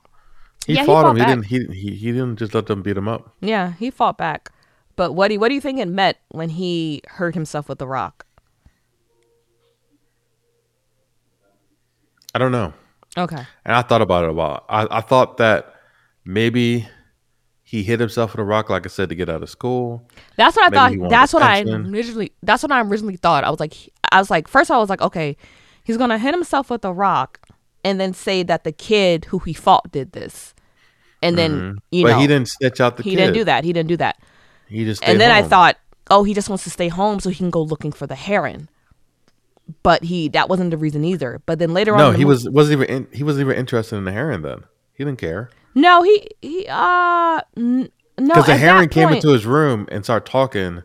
He Yeah, he fought fought him. He didn't. He, he he didn't just let them beat him up. Yeah, he fought back. But what do you, what do you think it meant when he hurt himself with the rock? I don't know. Okay. And I thought about it a while. I, I thought that maybe he hit himself with a rock, like I said, to get out of school. That's what I Maybe thought. That's what I originally. That's what I originally thought. I was like, I was like, first I was like, okay, he's gonna hit himself with a rock, and then say that the kid who he fought did this, and then you Mm-hmm. but know he didn't snitch out the he kid. didn't do that. He didn't do that. He just. and then I thought, oh, he just wants to stay home so he can go looking for the heron. But he that wasn't the reason either. But then later on, no, he was wasn't even in, he wasn't even interested in the heron. Then he didn't care no he he uh n- no because the heron came point- into his room and started talking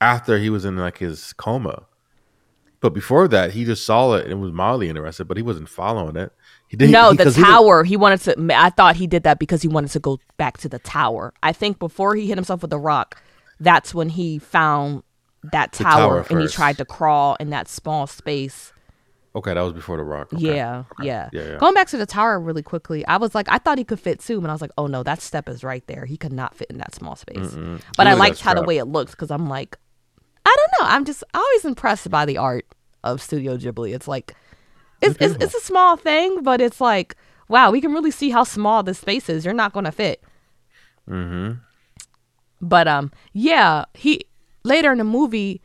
after he was in like his coma. But before that, he just saw it and was mildly interested, but he wasn't following it. He didn't. No, he- the 'cause he tower. He wanted to. I thought he did that because he wanted to go back to the tower. I think before he hit himself with the rock, that's when he found that tower, tower and he tried to crawl in that small space. Okay, that was before the rock. Okay. Yeah, Okay. yeah, yeah, yeah. Going back to the tower really quickly, I was like, I thought he could fit too, and I was like, oh no, that step is right there. He could not fit in that small space. Mm-mm. But He I really liked how the way it looked because I'm like, I don't know. I'm just always impressed by the art of Studio Ghibli. It's like, it's, it's, it's a small thing, but it's like, wow, we can really see how small this space is. You're not going to fit. Mm-hmm. But um, yeah, he later in the movie,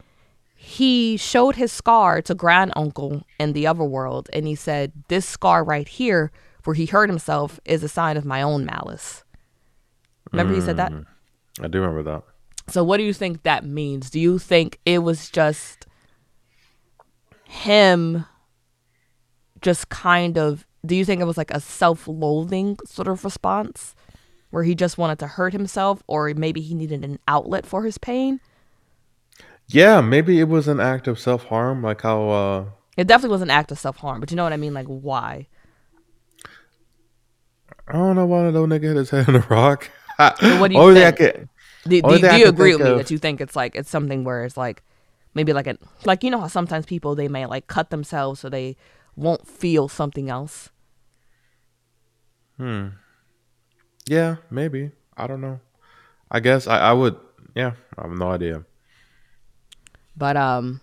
he showed his scar to grand uncle in the other world, and he said, "This scar right here, where he hurt himself, is a sign of my own malice." Remember, he said that. Hmm. I do remember that. So, what do you think that means? Do you think it was just him, just kind of? Do you think it was like a self-loathing sort of response, where he just wanted to hurt himself, or maybe he needed an outlet for his pain? Yeah, maybe it was an act of self harm, like how uh It definitely was an act of self harm, but you know what I mean? Like, why? I don't know why no nigga hit his head in a rock. what do you Only thing I think? could- Do, do, do I you agree with me of- that you think it's like it's something where it's like maybe like a like you know how sometimes people they may like cut themselves so they won't feel something else. Hmm. Yeah, maybe. I don't know. I guess I, I would. Yeah, I have no idea. But um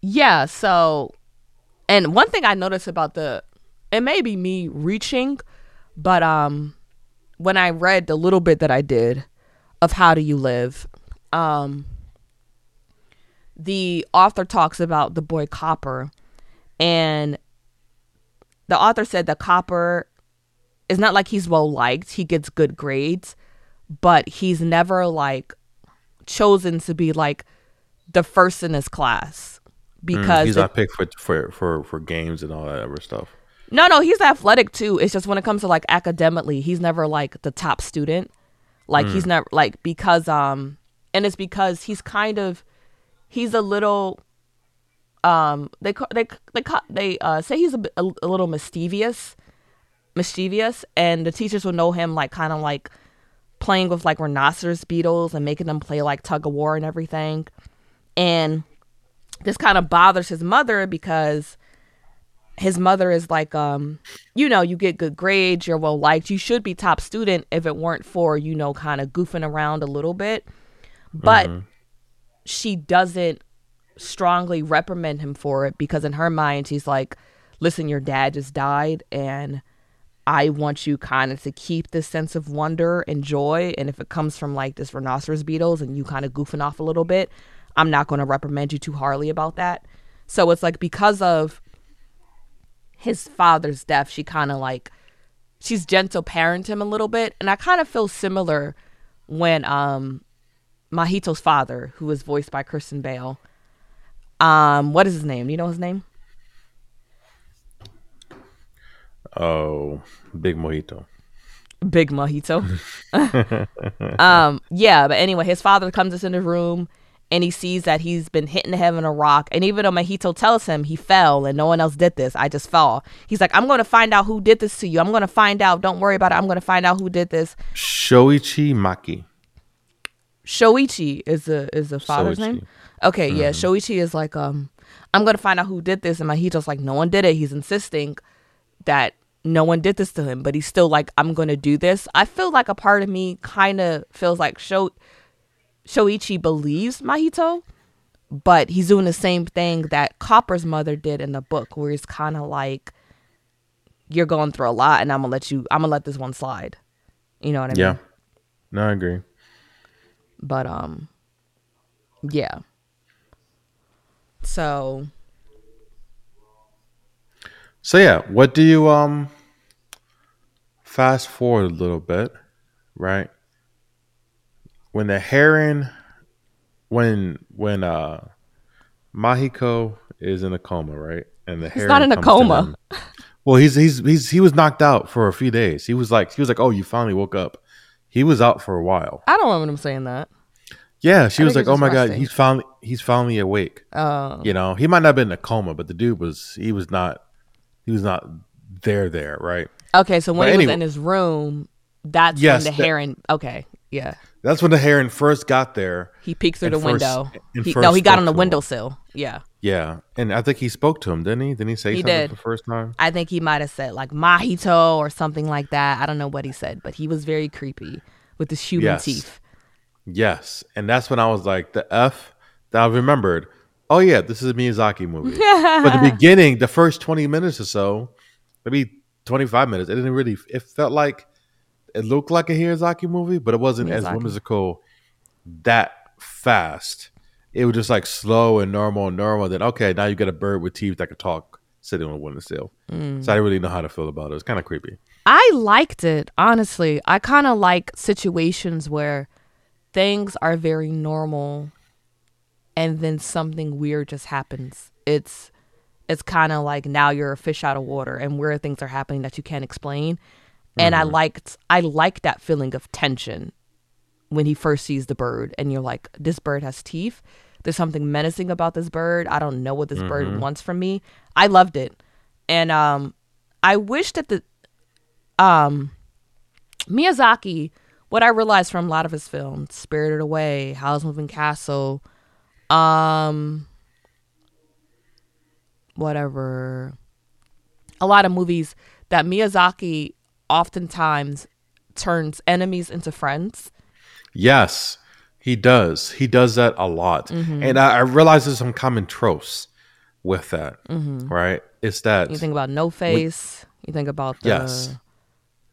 yeah, so and one thing I noticed about the it may be me reaching, but um when I read the little bit that I did of how do you live, um the author talks about the boy Copper and the author said that Copper is not like he's well liked, he gets good grades, but he's never like chosen to be like the first in his class Mm, because he's the- not picked for for for for games and all that other stuff. no no he's athletic too. It's just when it comes to like academically he's never like the top student. Like he's never like because um and it's because he's kind of he's a little um they they they they uh say he's a, a, a little mischievous mischievous and the teachers will know him like kind of like playing with like rhinoceros beetles and making them play like tug of war and everything and this kind of bothers his mother because his mother is like um you know you get good grades you're well liked you should be top student if it weren't for you know kind of goofing around a little bit but she doesn't strongly reprimand him for it because in her mind she's like listen your dad just died and I want you kind of to keep this sense of wonder and joy. And if it comes from like this rhinoceros beetles and you kind of goofing off a little bit, I'm not going to reprimand you too hardly about that. So it's like because of his father's death, she kind of like she's gentle parent him a little bit. And I kind of feel similar when um Mahito's father, who was voiced by Christian Bale, um, what is his name? Do you know his name? Oh, big mojito. Big Mojito. um, yeah, but anyway, his father comes into the room and he sees that he's been hitting the head with a rock. And even though Mahito tells him he fell and no one else did this, I just fell. He's like, I'm going to find out who did this to you. I'm going to find out. Don't worry about it. I'm going to find out who did this. Shoichi Maki. Shoichi is the is the father's Soichi. name. Okay, yeah, Shoichi is like, um, I'm gonna find out who did this, and Mahito's like, no one did it. He's insisting that no one did this to him, but he's still like, I'm gonna do this. I feel like a part of me kind of feels like Sho Shoichi believes Mahito, but he's doing the same thing that Copper's mother did in the book, where he's kind of like, you're going through a lot, and I'm gonna let you, I'm gonna let this one slide. You know what I mean? Yeah. No, I agree. But um yeah. So So yeah, what do you um fast forward a little bit, right? When the heron when when uh Mahiko is in a coma, right? And the He's heron not in a coma. Well, he's he's he's he was knocked out for a few days. He was like he was like, "Oh, you finally woke up." He was out for a while. I don't remember him saying that. Yeah, she I was like, "Oh my god, he's finally he's finally awake." Uh, You know, he might not have been in a coma, but the dude was he was not he was not there there, right? okay, so when But he was in his room, that's Yes, when the that- heron. Okay, yeah, That's when the heron first got there. he peeked through the first- window. He, no, he got on the windowsill. Yeah, Yeah, and I think he spoke to him, didn't he? Didn't he say He something did. the first time? I think he might have said like Mahito or something like that. I don't know what he said, but he was very creepy with his human Yes. teeth. Yes, and that's when I was like, the F that I remembered. Oh yeah, this is a Miyazaki movie. but the beginning, the first twenty minutes or so, maybe twenty five minutes, it didn't really. It felt like it looked like a Hirazaki movie, but it wasn't as whimsical that fast. It was just like slow and normal and normal. Then okay, now you got a bird with teeth that could talk sitting on a windowsill. Mm. So I didn't really know how to feel about it. It's kind of creepy. I liked it, honestly. I kind of like situations where things are very normal and then something weird just happens. It's it's kind of like now you're a fish out of water and weird things are happening that you can't explain. And I liked I liked that feeling of tension when he first sees the bird and you're like this bird has teeth. There's something menacing about this bird. I don't know what this bird wants from me. I loved it. And um I wish that the um Miyazaki, what I realized from a lot of his films, Spirited Away, Howl's Moving Castle, um whatever a lot of movies that Miyazaki oftentimes turns enemies into friends. Yes, he does. He does that a lot, Mm-hmm. and I, I realize there's some common tropes with that. Right? It's that Mm-hmm. You think about No Face, you think about the Yes.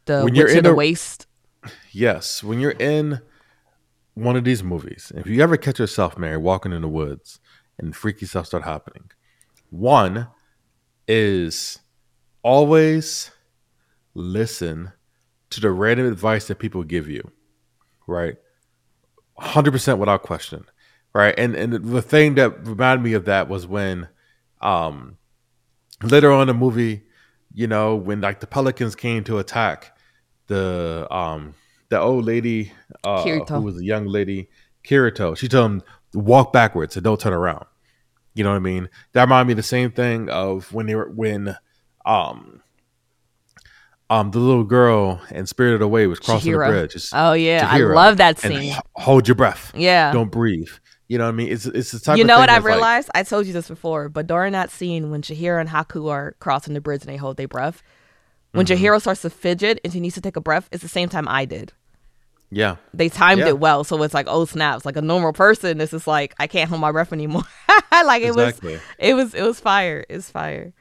the When Witch you're in the a- Waste. yes, when you're in one of these movies, if you ever catch yourself, Mary, walking in the woods and freaky stuff start happening, one is always listen to the random advice that people give you, right? 100% without question, right? And and the thing that reminded me of that was when um later on in the movie, you know, when like the pelicans came to attack the um the old lady uh Kiriko. who was a young lady, Kiriko, she told him walk backwards and don't turn around. You know what I mean? That reminded me of the same thing of when they were when um um the little girl and Spirited Away was crossing Chihiro. the bridge. It's, Oh yeah, Chihiro. I love that scene. h- hold your breath. Yeah. Don't breathe. You know what I mean? It's it's the type you know what I that's like- realized? I told you this before, but during that scene when Shahira and Haku are crossing the bridge and they hold their breath, when Mm-hmm. Chihiro starts to fidget and she needs to take a breath, it's the same time I did. yeah. They timed Yeah. it well, so it's like, oh snaps! Like a normal person, this is like I can't hold my breath anymore. like it Exactly. was, it was, it was fire. It's fire.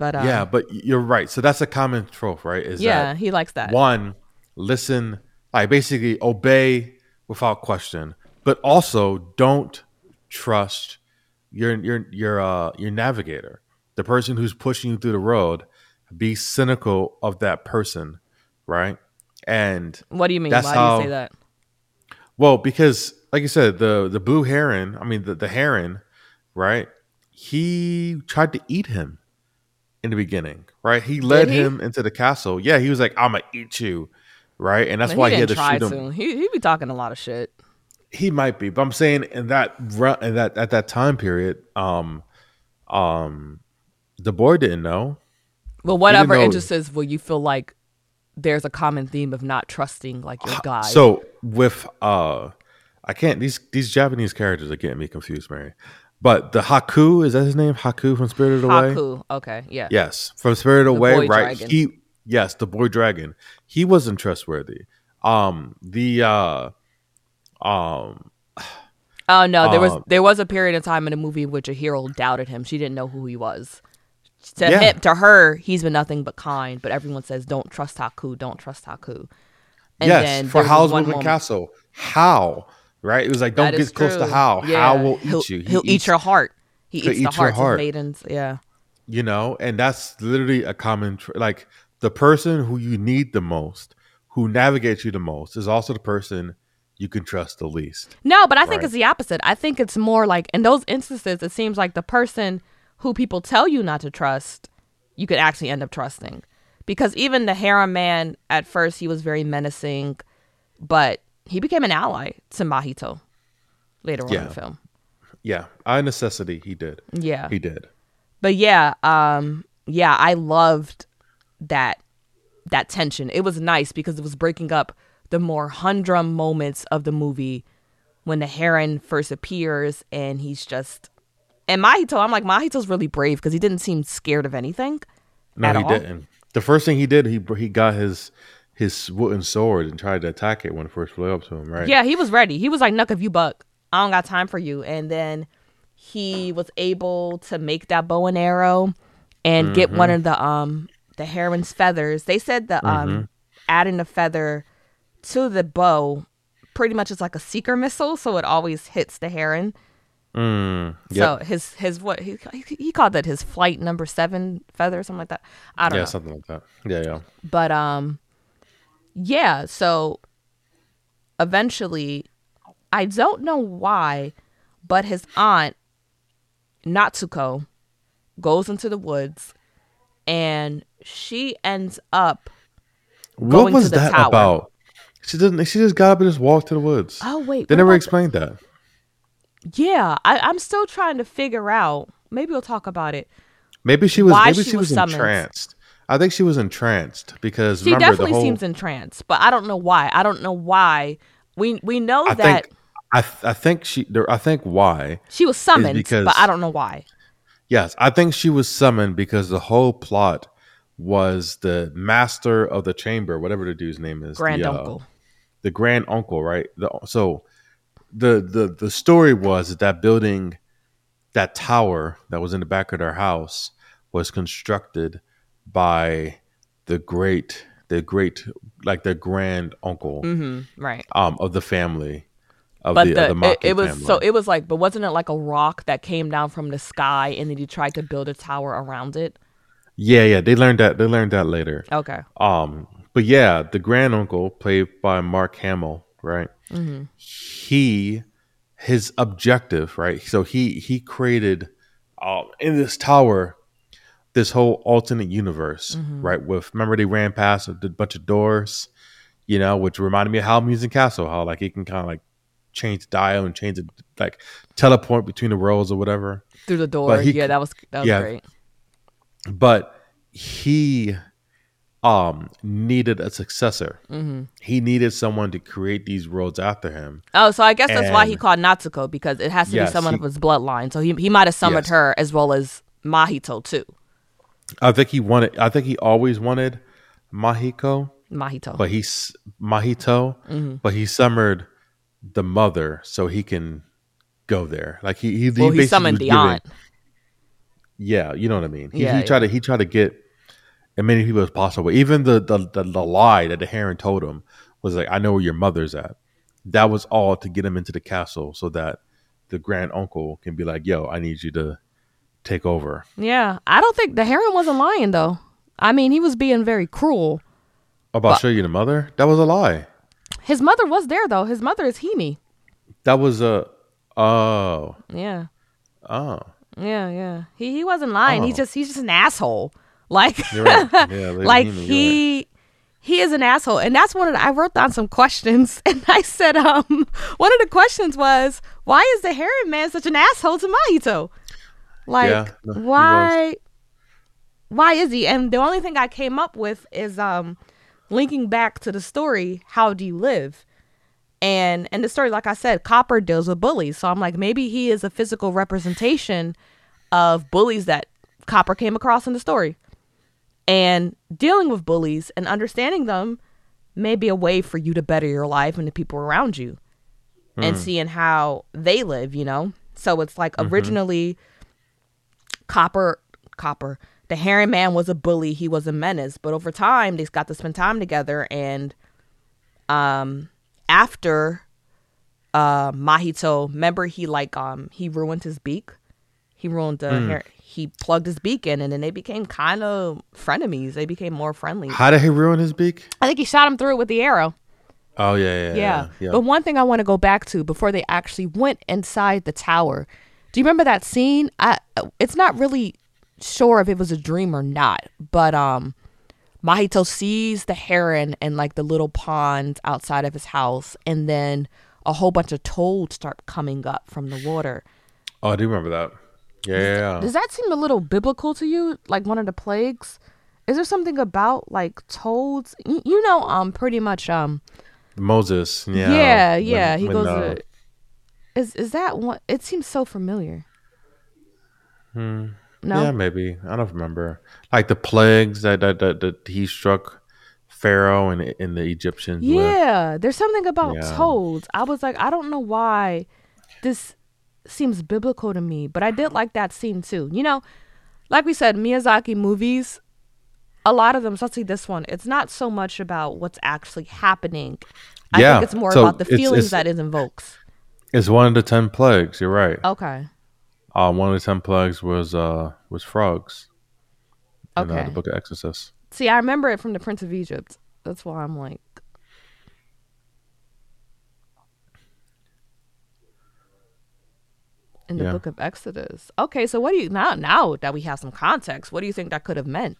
But um, yeah, but you're right. So that's a common trope, right? Is yeah, he likes that. one, listen, like basically obey without question, but also don't trust your your your uh your navigator, the person who's pushing you through the road. Be cynical of that person, right? And What do you mean? That's Why do you say that? well, because like you said, the the blue heron, I mean the, the heron, right? He tried to eat him in the beginning, right? He led he? him into the castle. Yeah, he was like, "I'm gonna eat you," right? And that's Man, why he he, had to shoot him. to. He he be talking a lot of shit. He might be, but I'm saying in that run, in that at that time period, um, um, the boy didn't know. Well, whatever know- interest is, will you feel like there's a common theme of not trusting like your guy? So with uh, I can't these these Japanese characters are getting me confused, Mary. But the Haku is that his name? Haku from Spirited Away. Haku. Okay, yeah. Yes, from Spirited Away, boy right? dragon. He yes, the boy dragon. He wasn't trustworthy. Um, the uh, um, Oh no, there was Um, there was a period of time in the movie in which Chihiro doubted him. She didn't know who he was. To Yeah. him, to her, he's been nothing but kind. But everyone says, "Don't trust Haku. Don't trust Haku." And yes, then for Howl's Moving Castle. Howl right? It was like don't That is get close to true. Howl. Yeah. Howl will he'll, eat you. He He'll eat your heart. He eats the eat your hearts heart. of maidens. Yeah. you know and that's literally a common tr- like the person who you need the most who navigates you the most is also the person you can trust the least No, but I think Right. it's the opposite. I think it's more like in those instances, it seems like the person who people tell you not to trust, you could actually end up trusting. Because even the heron man, at first, he was very menacing, but he became an ally to Mahito later on in the film. yeah out of necessity he did Yeah. he did But yeah, um, yeah, I loved that that tension. It was nice because it was breaking up the more humdrum moments of the movie when the heron first appears and he's just and Mahito. I'm like Mahito's really brave because he didn't seem scared of anything. no he all? didn't the first thing he did he he got his his wooden sword and tried to attack it when it first flew up to him right Yeah, he was ready. He was like, "Nuck, if you buck, I don't got time for you." And then he was able to make that bow and arrow and get one of the um the heron's feathers. They said that um adding the feather to the bow pretty much is like a seeker missile, so it always hits the heron. mm, yep. So his his what he, he called that his flight number seven feather or something like that. I don't yeah know. something like that yeah yeah But um yeah, so eventually I don't know why, but his aunt Natsuko goes into the woods and she ends up what Going was to the that tower. about she didn't she just got up and just walked to the woods Oh wait. they never explained that the- yeah, I, I'm still trying to figure out. Maybe we'll talk about it. maybe she was Why maybe she she was was entranced I think she was entranced because She remember definitely the whole. seems entranced, but I don't know why. I don't know why. We we know I that think I th- I think she I think why she was summoned, because- but I don't know why. Yes, I think she was summoned because the whole plot was the master of the chamber, whatever the dude's name is, Grand the, uh, uncle. the grand uncle, right? The, so the the the story was that building, that tower that was in the back of their house, was constructed by the great, the great, like the grand uncle hmm right. um of the family. Of But the, the, the it, it was family. so it was like, but wasn't it like a rock that came down from the sky and then you tried to build a tower around it? yeah, yeah. They learned that. They learned that later. Okay. Um, but yeah, the grand uncle played by Mark Hamill, right? hmm He, his objective, right? So he he created, uh, in this tower, this whole alternate universe, Mhm. right? With remember they ran past a bunch of doors, you know, which reminded me of Howl's Moving Castle, how like he can kind of like change the dial and change it, like teleport between the worlds or whatever. Through the door. he yeah, that was that was yeah. great. But he, um, needed a successor. hmm he needed someone to create these worlds after him. Oh, so I guess that's why he called Natsuko because it has to Yes, be someone he- of his bloodline. So he he might have summoned Yes. her as well as Mahito too. I think he wanted. I think he always wanted Mahiko, Mahito. but he's Mahito, hmm but he summoned the mother so he can go there. Like he, he, Well, he basically summoned the aunt. Yeah, you know what I mean. He, Yeah, he tried to he tried to get as many people as possible. Even the, the the the lie that the Heron told him was like, "I know where your mother's at." That was all to get him into the castle so that the grand uncle can be like, "Yo, I need you to take over." Yeah, I don't think the Heron wasn't lying though. I mean, he was being very cruel. About to show you the mother? That was a lie. His mother was there though. His mother is Himi. That was a oh Yeah, oh. yeah, yeah. He he wasn't lying. He's Oh. just he's just an asshole. Like right. Yeah, like you're he he is an asshole and that's one of the, i wrote down some questions and i said um one of the questions was why is the heron man such an asshole to mahito like Yeah, no, why why is he? And the only thing i came up with is um linking back to the story how do you live? And in the story like i said copper deals with bullies. So i'm like maybe he is a physical representation of bullies that copper came across in the story. And dealing with bullies and understanding them may be a way for you to better your life and the people around you and seeing how they live, you know? So it's like originally Copper Copper, the Heron Man was a bully, he was a menace, but over time they got to spend time together and um after uh Mahito, remember he like um he ruined his beak? He ruined the hair he plugged his beak in and then they became kind of frenemies. They became more friendly. How did he ruin his beak? I think he shot him through with the arrow. Oh yeah, yeah, Yeah. yeah. yeah. But one thing I want to go back to before they actually went inside the tower. Do you remember that scene? I it's not really sure if it was a dream or not, but um Mahito sees the heron in like the little pond outside of his house and then a whole bunch of toads start coming up from the water. oh, I do remember that. Yeah, yeah. Does that seem a little biblical to you? Like one of the plagues? Is there something about like toads? You, you know, um, pretty much, um, Moses. Yeah, yeah, when- yeah. he when, goes. uh, to, is is that one? It seems so familiar. hmm, No. Yeah, maybe. I don't remember. Like the plagues that that that, that he struck Pharaoh and and the Egyptians. with. Yeah, there's something about Yeah. toads. I was like, I don't know why this seems biblical to me, but I did like that scene too. You know, like we said, Miyazaki movies, a lot of them, especially this one, it's not so much about what's actually happening. I Yeah, think it's more so about the it's- feelings it's- that it invokes. It's one of the ten plagues. You're right. Okay. Uh, one of the ten plagues was uh was frogs. In, uh, Okay. the Book of Exodus. See, I remember it from the Prince of Egypt. That's why I'm like, in the Yeah. Book of Exodus. Okay, so what do you now? Now that we have some context, what do you think that could have meant?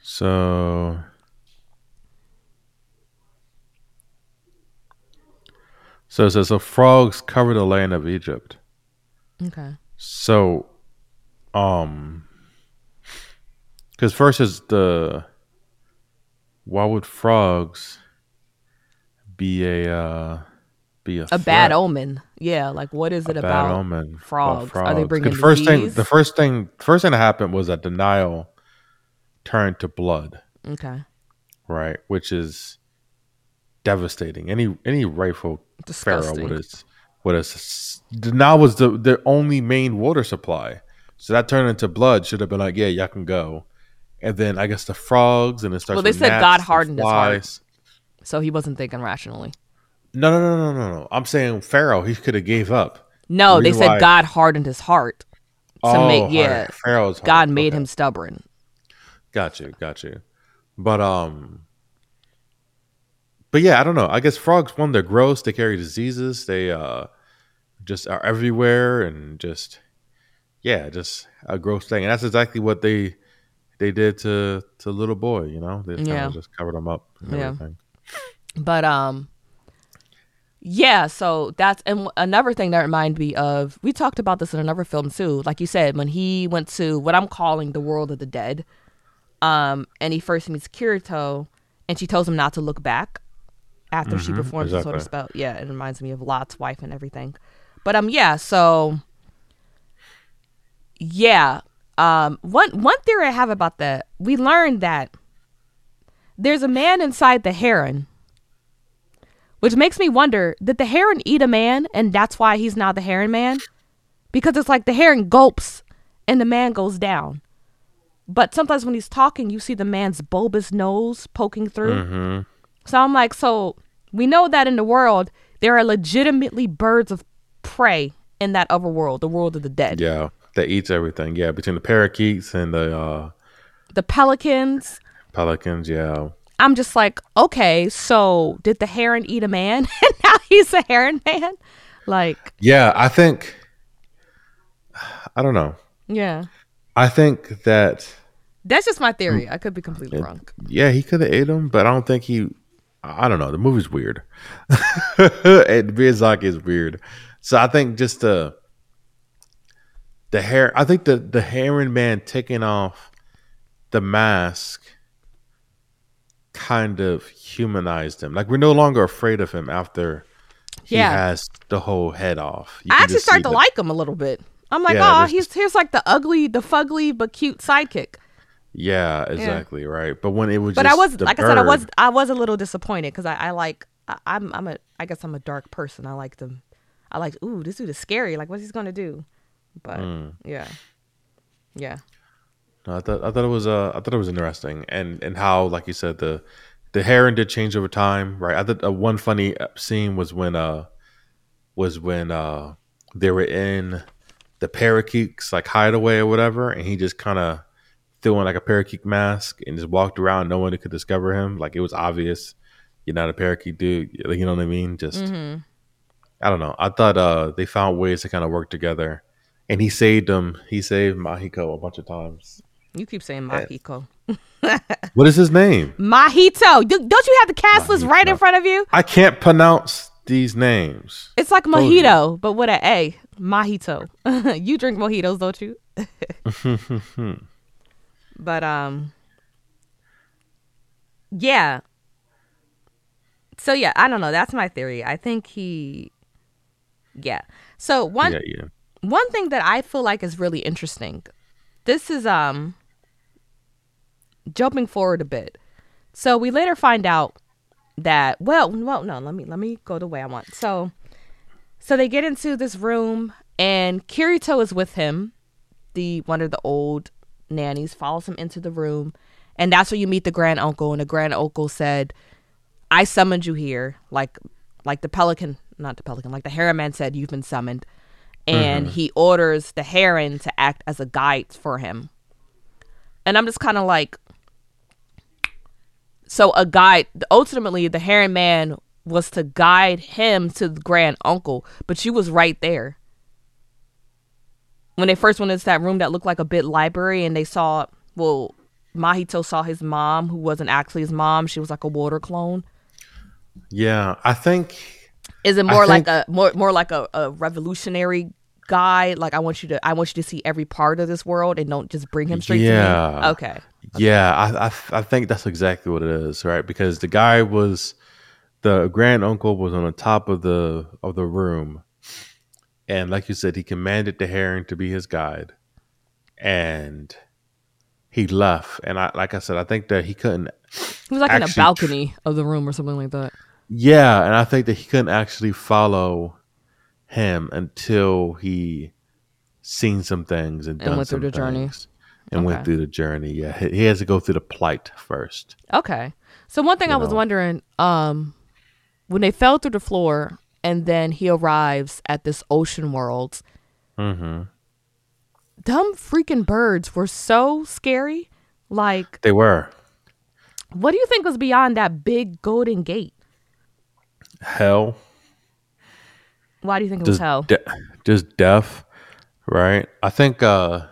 So. So it says, so frogs cover the land of Egypt. Okay. So, um, Because first is the why would frogs be a uh, be a A bad omen. Yeah, like what is it A about? bad omen about frogs? Are they bringing the first thing the first thing first thing that happened was that the Nile turned to blood, Okay. right? Which is devastating. Any any rightful pharaoh Disgusting. would have would have Nile was the the only main water supply. So that turned into blood should have been like, yeah, y'all can go. And then I guess the frogs and it starts Well, they said God hardened his heart. So he wasn't thinking rationally. No, no, no, no, no, no. I'm saying Pharaoh, he could have gave up. No, The they said why- God hardened his heart to oh, make yeah. Pharaoh's heart. God made Okay. him stubborn. Got you, got you. But um, but yeah, I don't know. I guess frogs, one, they're gross. They carry diseases. They uh, just are everywhere, and just yeah, just a gross thing. And that's exactly what they they did to to little boy. You know, they Yeah. of just covered him up and Yeah. everything. But um yeah, so that's and another thing that reminded me of we talked about this in another film too. Like you said, when he went to what I'm calling the world of the dead, um, and he first meets Kiriko and she tells him not to look back after she Mhm, performs the sort of spell. Yeah, it reminds me of Lot's wife and everything. But um yeah, so yeah. Um one one theory I have about that, we learned that there's a man inside the heron which makes me wonder did the heron eat a man and that's why he's now the heron man because it's like the heron gulps and the man goes down but sometimes when he's talking you see the man's bulbous nose poking through hmm so i'm like so we know that in the world there are legitimately birds of prey in that other world the world of the dead Yeah, that eats everything. Yeah, between the parakeets and the uh, the pelicans pelicans. Yeah, i'm just like okay so did the heron eat a man and now he's a heron man like yeah. I think I don't know. yeah I think that That's just my theory. I could be completely wrong. yeah, he could have ate him, but I don't think he. I don't know. The movie's weird. and Miyazaki is weird, so I think just the the hair. I think the the Heron Man taking off the mask kind of humanized him. Like we're no longer afraid of him after he Yeah. has the whole head off. You I actually start to the- like him a little bit. I'm like, Yeah, oh, he's here's like the ugly, the fugly but cute sidekick. Yeah, exactly right. But when it was, just But I was, like I said, I was I was a little disappointed because I, I like I, I'm I'm a I guess I'm a dark person. I like them. I like ooh this dude is scary. Like what's he gonna do? But Mm. yeah, yeah, No, I thought I thought it was uh I thought it was interesting and and how like you said the the heron did change over time, right? I thought uh, one funny scene was when uh was when uh they were in the parakeets like hideaway or whatever, and he just kind of on like a parakeet mask and just walked around. No one could discover him. Like it was obvious you're not a parakeet dude. You know what I mean? Just mm-hmm. I don't know. I thought uh they found ways to kind of work together, and he saved him. He saved Mahiko a bunch of times. You keep saying Mahiko. What is his name? Mahito. Do- Don't you have the cast list right in front of you? I can't pronounce these names. It's like you. mojito, but with an A. Mahito. you drink mojitos, don't you? But um yeah. So yeah, I don't know. That's my theory. I think he yeah. So one yeah, yeah. one thing that I feel like is really interesting. This is um jumping forward a bit. So we later find out that well, well no, let me let me go the way I want. So so they get into this room and Kiriko is with him. The one of the old nannies follows him into the room and that's where you meet the grand uncle and the grand uncle said, "I summoned you here like like the pelican, not the pelican, like the heron man said you've been summoned." And mm-hmm. he orders the heron to act as a guide for him. And I'm just kind of like so a guide ultimately the heron man was to guide him to the grand uncle, but she was right there. When they first went into that room that looked like a bit library and they saw well, Mahito saw his mom, who wasn't actually his mom, she was like a water clone. Yeah, I think Is it I more like think- a more more like a, a revolutionary guy? Like I want you to I want you to see every part of this world and don't just bring him straight to Yeah. me. Okay. Yeah, I, I I think that's exactly what it is, right? Because the guy was the grand uncle was on the top of the of the room, and like you said, he commanded the heron to be his guide, and he left. And I like I said, I think that he couldn't. He was like in a actually tr- balcony of the room or something like that. Yeah, and I think that he couldn't actually follow him until he seen some things and, And done went through the journey. and went through the journey. Yeah, he, has to go through the plight first. Okay. So one thing You I was wondering, um, when they fell through the floor and then he arrives at this ocean world, Mm-hmm. dumb freaking birds were so scary. Like, They were what do you think was beyond that big golden gate? hell, Why do you think it was hell? de- just death, right? I think uh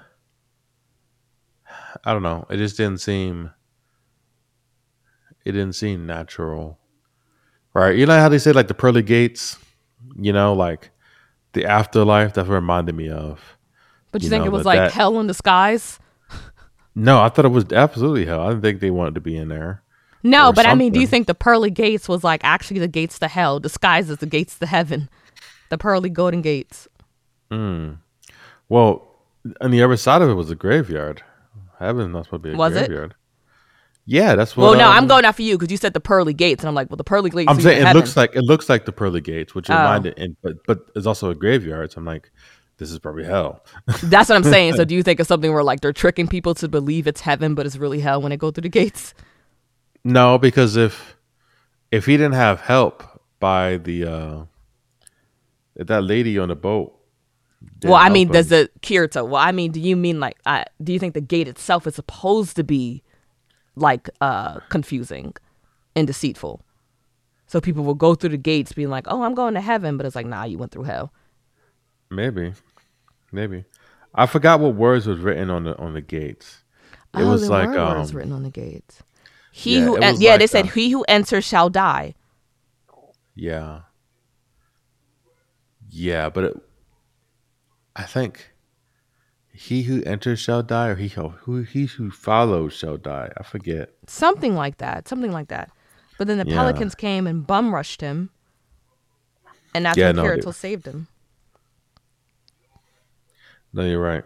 I don't know. It just didn't seem it didn't seem natural. Right? You know how they say like the pearly gates, you know, like the afterlife, that's what it reminded me of. but you, you think know, it was like that- hell in disguise? No, I thought it was absolutely hell. I didn't think they wanted to be in there. No, but I mean, do you think the pearly gates was like actually the gates to hell, disguised as the gates to heaven? The pearly golden gates. Mm. Well, on the other side of it was a graveyard. Heaven's not supposed to be a Was it? Yeah, that's what. well, no, um, I'm going after you because you said the pearly gates, and I'm like, well, the pearly gates. I'm saying it heaven. looks like it looks like the pearly gates, which Oh. reminded, and but but it's also a graveyard. So I'm like, this is probably hell. That's what I'm saying. So, do you think it's something where like they're tricking people to believe it's heaven, but it's really hell when they go through the gates? No, because if if he didn't have help by the uh that lady on the boat. well, I mean, him, does the Kiriko? Well, I mean, do you mean like, uh, do you think the gate itself is supposed to be like uh confusing and deceitful? So people will go through the gates being like, "Oh, I'm going to heaven," but it's like, "Nah, you went through hell." maybe, maybe. I forgot what words was written on the on the gates. It oh, was like were words um, wrtes on the gates. He yeah, who, en- yeah, like, they said, uh, "He who enters shall die." Yeah. Yeah, but it, I think he who enters shall die, or he who who- he who follows shall die. I forget. Something like that. Something like that. But then the Yeah. Pelicans came and bum rushed him, and that's Yeah, when no, saved him. No, you're right.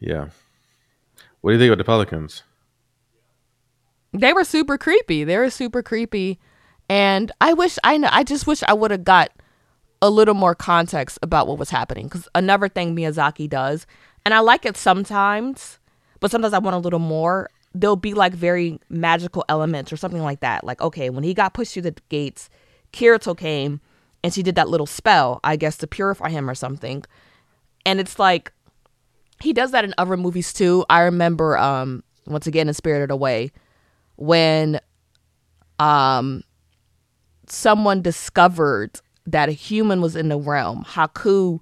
Yeah. What do you think about the Pelicans? They were super creepy. They were super creepy, and I wish I know. I just wish I would have got a little more context about what was happening. Because another thing Miyazaki does, and I like it sometimes, but sometimes I want a little more. There'll be like very magical elements or something like that. Like okay, when he got pushed through the gates, Kiriko came and she did that little spell, I guess, to purify him or something. And it's like he does that in other movies too. I remember um once again in Spirited Away when um someone discovered that a human was in the realm. Haku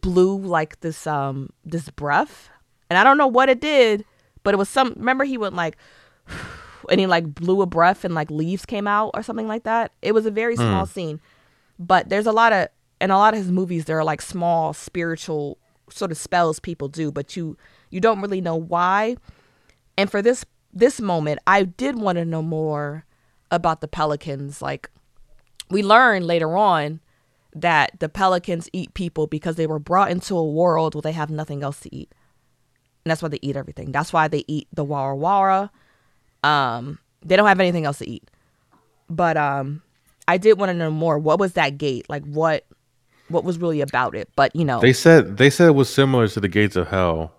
blew like this um this breath. And I don't know what it did, but it was some remember he went like and he like blew a breath and like leaves came out or something like that. It was a very small scene. But there's a lot of in a lot of his movies there are like small spiritual sort of spells people do, but you you don't really know why. And for this this moment, I did want to know more about the pelicans. Like we learn later on that the pelicans eat people because they were brought into a world where they have nothing else to eat. And that's why they eat everything. That's why they eat the wara wara. Um, they don't have anything else to eat. But um I did want to know more. What was that gate? Like what what was really about it? But you know, They said they said it was similar to the gates of hell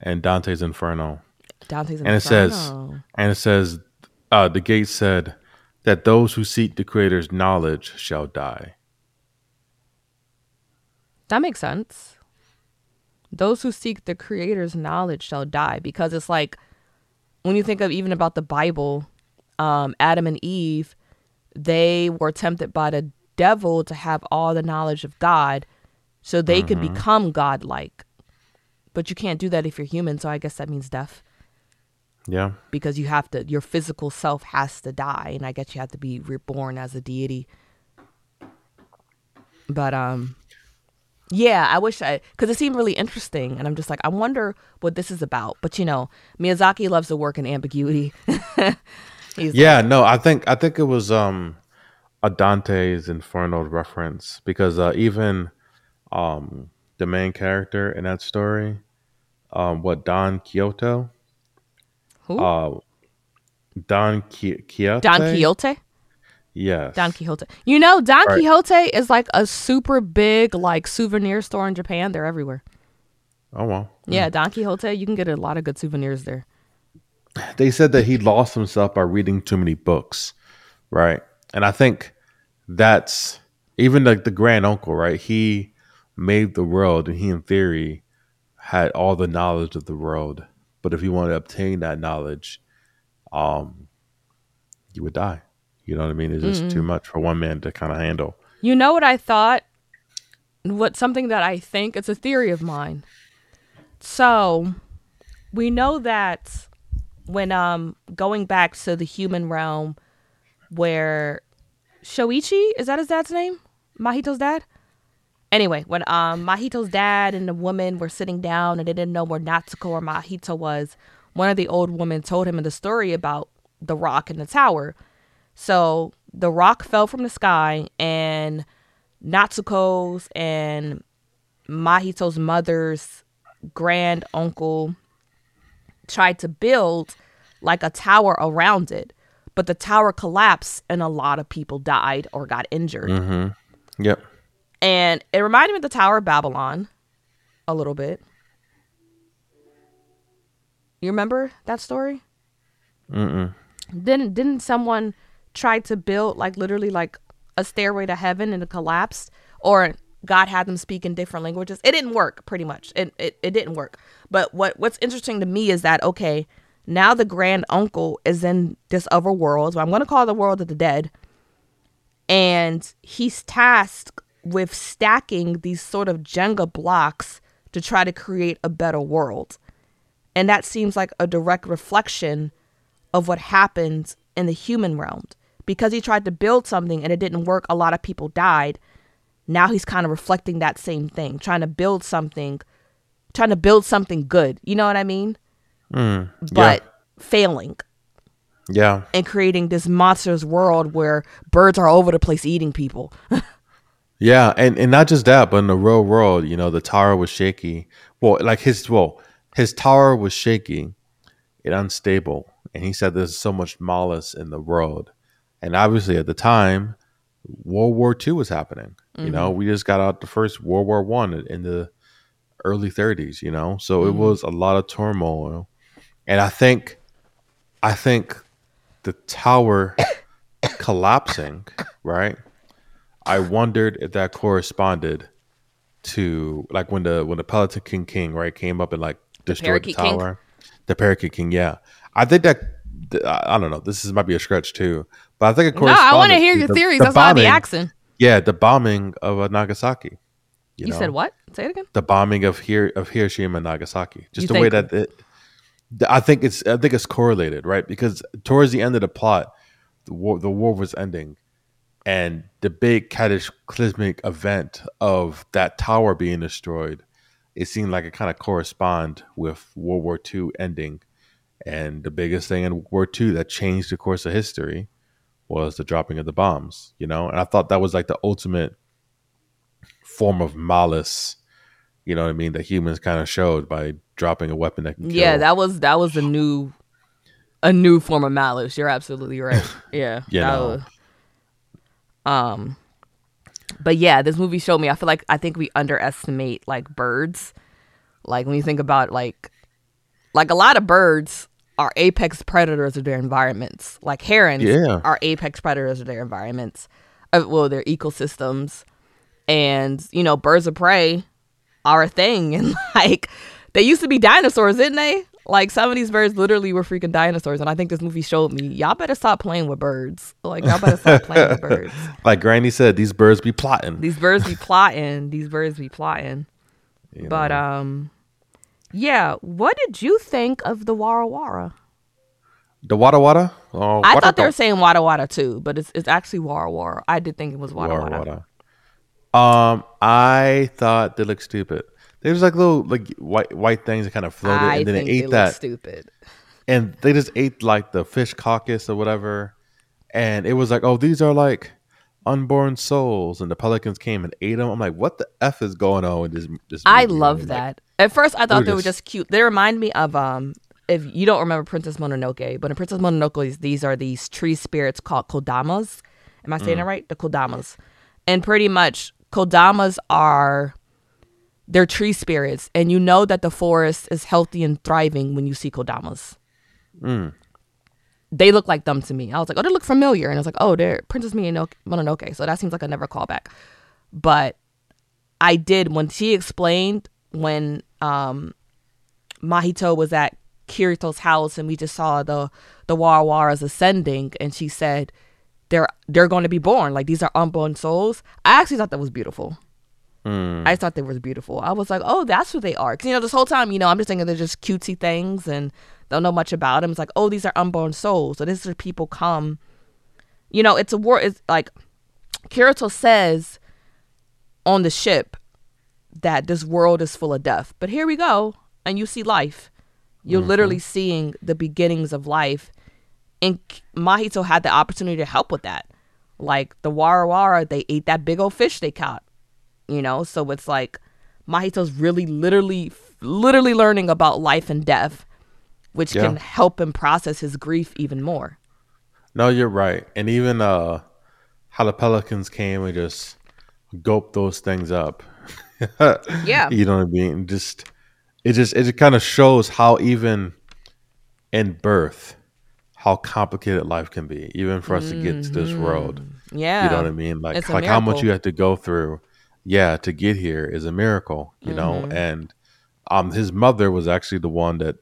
and Dante's Inferno. Dante's Inferno. And it says and it says uh the gate said that those who seek the creator's knowledge shall die. That makes sense. Those who seek the creator's knowledge shall die because it's like when you think of even about the Bible, um, Adam and Eve, they were tempted by the devil to have all the knowledge of God so they could become godlike. But you can't do that if you're human, so I guess that means death Yeah. because you have to your physical self has to die and I guess you have to be reborn as a deity. But um Yeah, I wish I because it seemed really interesting, and I'm just like, I wonder what this is about. But you know, Miyazaki loves to work in ambiguity. He's Yeah, no, I think I think it was um a Dante's Inferno reference because uh, even um the main character in that story, um, what Don Quixote, who? uh, Don Qui- Quixote, Don Quixote. yes, Don Quixote. You know, Don Right. Quixote is like a super big like souvenir store in Japan. They're everywhere. Oh well, Yeah, Don Quixote. You can get a lot of good souvenirs there. they said that he lost himself by reading too many books, right? And I think that's even like the grand uncle, right? He made the world, and he, in theory, had all the knowledge of the world. But if you want to obtain that knowledge, um, you would die. You know what I mean? It's just too much for one man to kind of handle. You know what I thought? What something that I think it's a theory of mine. So, we know that when um going back to the human realm where Shoichi, is that his dad's name? Mahito's dad? Anyway, when um Mahito's dad and the woman were sitting down and they didn't know where Natsuko or Mahito was, one of the old women told him in the story about the rock in the tower. So the rock fell from the sky, and Natsuko's and Mahito's mother's grand uncle tried to build like a tower around it, but the tower collapsed, and a lot of people died or got injured. Mm-hmm. Yep. And it reminded me of the Tower of Babylon a little bit. You remember that story? Mm-mm. Didn't didn't someone try to build like literally like a stairway to heaven and it collapsed? Or God had them speak in different languages? It didn't work, pretty much. It it, it didn't work. But what what's interesting to me is that okay, now the grand uncle is in this other world. So I'm gonna call it the world of the dead. And he's tasked with stacking these sort of Jenga blocks to try to create a better world. And that seems like a direct reflection of what happened in the human realm. Because he tried to build something and it didn't work, a lot of people died. Now he's kind of reflecting that same thing, trying to build something, trying to build something good. You know what I mean? Mm. But failing yeah. and creating this monstrous world where birds are all over the place eating people. Yeah, and, and not just that, but in the real world, you know, the tower was shaky. Well, like his well, his tower was shaky and unstable. And he said there's so much malice in the world. And obviously at the time, World War II was happening. You know, mm-hmm. we just got out the first World War One in the early 30s, you know? So it mm-hmm. was a lot of turmoil. And I think I think the tower collapsing, right? I wondered if that corresponded to like when the when the Pelican King King right came up and like destroyed the, King? tower. The Parakeet King, yeah. I think that I don't know. This is might be a stretch too, but I think it corresponds. no, I want to hear your the- theories. the That's why I be asking. Yeah, the bombing of uh, Nagasaki. You, know? said what? Say it again. the bombing of here of Hiroshima and Nagasaki. Just You the way that it, I think it's I think it's correlated, right? Because towards the end of the plot, the war the war was ending, and the big cataclysmic event of that tower being destroyed, it seemed like it kind of corresponded with World War II ending, and the biggest thing in World War II that changed the course of history was the dropping of the bombs. You know, and I thought that was like the ultimate form of malice you know what I mean, that humans kind of showed by dropping a weapon that can kill. Yeah, that was that was a new a new form of malice. You're absolutely right. Yeah. Was- um but yeah, this movie showed me I feel like I think we underestimate like birds. Like when you think about like like a lot of birds are apex predators of their environments. Like herons Yeah. are apex predators of their environments. Uh, well, their ecosystems. And, you know, birds of prey are a thing. And like they used to be dinosaurs, didn't they? Like some of these birds literally were freaking dinosaurs. And I think this movie showed me, y'all better stop playing with birds. Like y'all better stop playing with birds. like Granny said, these birds be plotting. These birds be plotting. These birds be plotting. you But know. um yeah, what did you think of the Wara Wara? the Wada Wada? Oh, I thought they were saying Wada Wada too, but it's it's actually Wara Wara. I did think it was Wada Wada Wada. Wada. Um, I thought they looked stupid. They was like little like white white things that kind of floated, I and then think they ate that, stupid. and they just ate like the fish caucus or whatever, and it was like, oh, these are like unborn souls, and the pelicans came and ate them. I'm like, what the f is going on with this? this I movie? love Like, that. At first, I thought they were just- just cute. They remind me of um. If you don't remember Princess Mononoke, but in Princess Mononoke, these are these tree spirits called kodamas. Am I saying it right? The kodamas, and pretty much kodamas are they're tree spirits, and you know that the forest is healthy and thriving when you see kodamas. They look like them to me. I was like, oh, they look familiar, and I was like, oh, they're Princess Mononoke. Mononoke. So that seems like a never callback, but I did when she explained when um Mahito was at Kiriko's house and we just saw the the Warawaras ascending and she said they're they're going to be born like these are unborn souls. I actually thought that was beautiful. Mm. I thought they were beautiful. I was like, oh, that's what they are. Because you know, this whole time, you know, I'm just thinking they're just cutesy things and don't know much about them. It's like, oh, these are unborn souls. So this is where people come. You know, it's a war. It's like Kiriko says on the ship that this world is full of death. But here we go, and you see life. You're mm-hmm. literally seeing the beginnings of life. And Mahito had the opportunity to help with that. Like the Warawara, they ate that big old fish they caught. You know, so it's like Mahito's really literally literally learning about life and death, which Yeah. can help him process his grief even more. No, you're right. And even uh how the pelicans came and just gulped those things up. Yeah. You know what I mean? Just it just it just kind of shows how even in birth how complicated life can be, even for us to get to this world. Yeah. You know what I mean? Like It's like how much you have to go through, yeah, to get here is a miracle, you know? Mm-hmm. And um his mother was actually the one that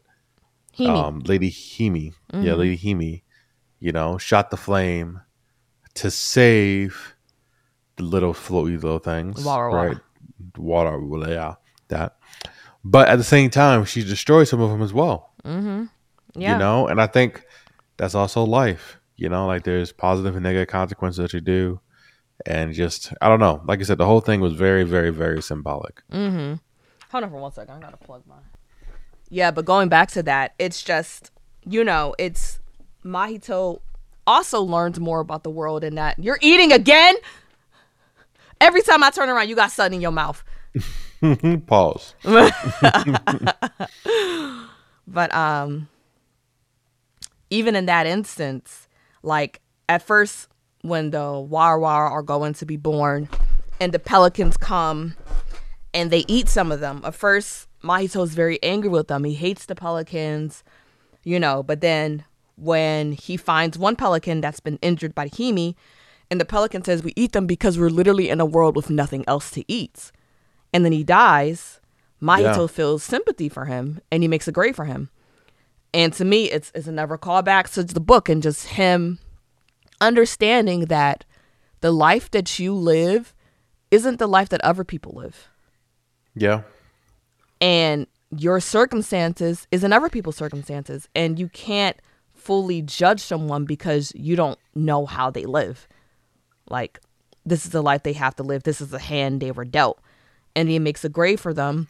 um, Lady Himi, yeah, Mm-hmm. Lady Himi, you know, shot the flame to save the little floaty little things, right? Water, yeah, that. But at the same time, she destroyed some of them as well, yeah. you know. And I think that's also life, you know. Like there's positive and negative consequences that you do, and just I don't know. Like I said, the whole thing was very, very, very symbolic. Mm-hmm. Hold on for one second. I gotta plug my. Yeah, but going back to that, it's just you know, it's Mahito also learns more about the world in that you're eating again. Every time I turn around, you got something in your mouth. Pause. But um, even in that instance, like at first when the Warawara are going to be born, and the pelicans come and they eat some of them. At first, Mahito's very angry with them. He hates the pelicans, you know, but then when he finds one pelican that's been injured by Himi, and the pelican says, We eat them because we're literally in a world with nothing else to eat. And then he dies. Mahito Yeah. feels sympathy for him and he makes a grave for him. And to me, it's, it's another callback to the book and just him understanding that the life that you live isn't the life that other people live. Yeah. and your circumstances isn't other people's circumstances and you can't fully judge someone because you don't know how they live. Like this is the life they have to live. This is the hand they were dealt. And he makes a grave for them.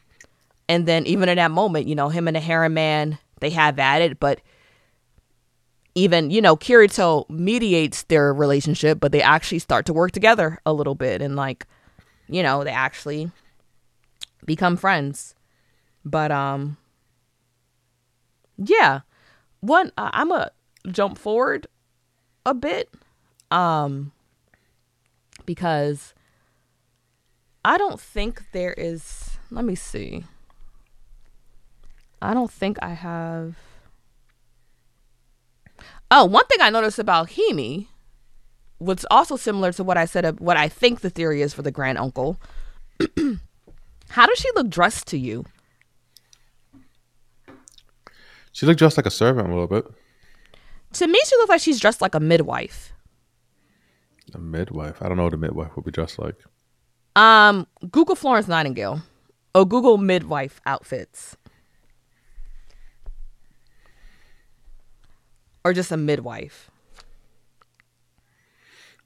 And then even in that moment you know him and the heron man they have at it but even you know kiriko mediates their relationship but they actually start to work together a little bit and like you know they actually become friends. But um yeah. One uh, i'm a jump forward a bit um because i don't think there is let me see. I don't think i have oh one thing i noticed about himi what's also similar to what i said of what i think the theory is for the grand uncle how does she look dressed to you She looked dressed like a servant a little bit. To me, she looks like she's dressed like a midwife. A midwife. I don't know what a midwife would be dressed like. Um, Google Florence Nightingale or Google midwife outfits. Or just a midwife.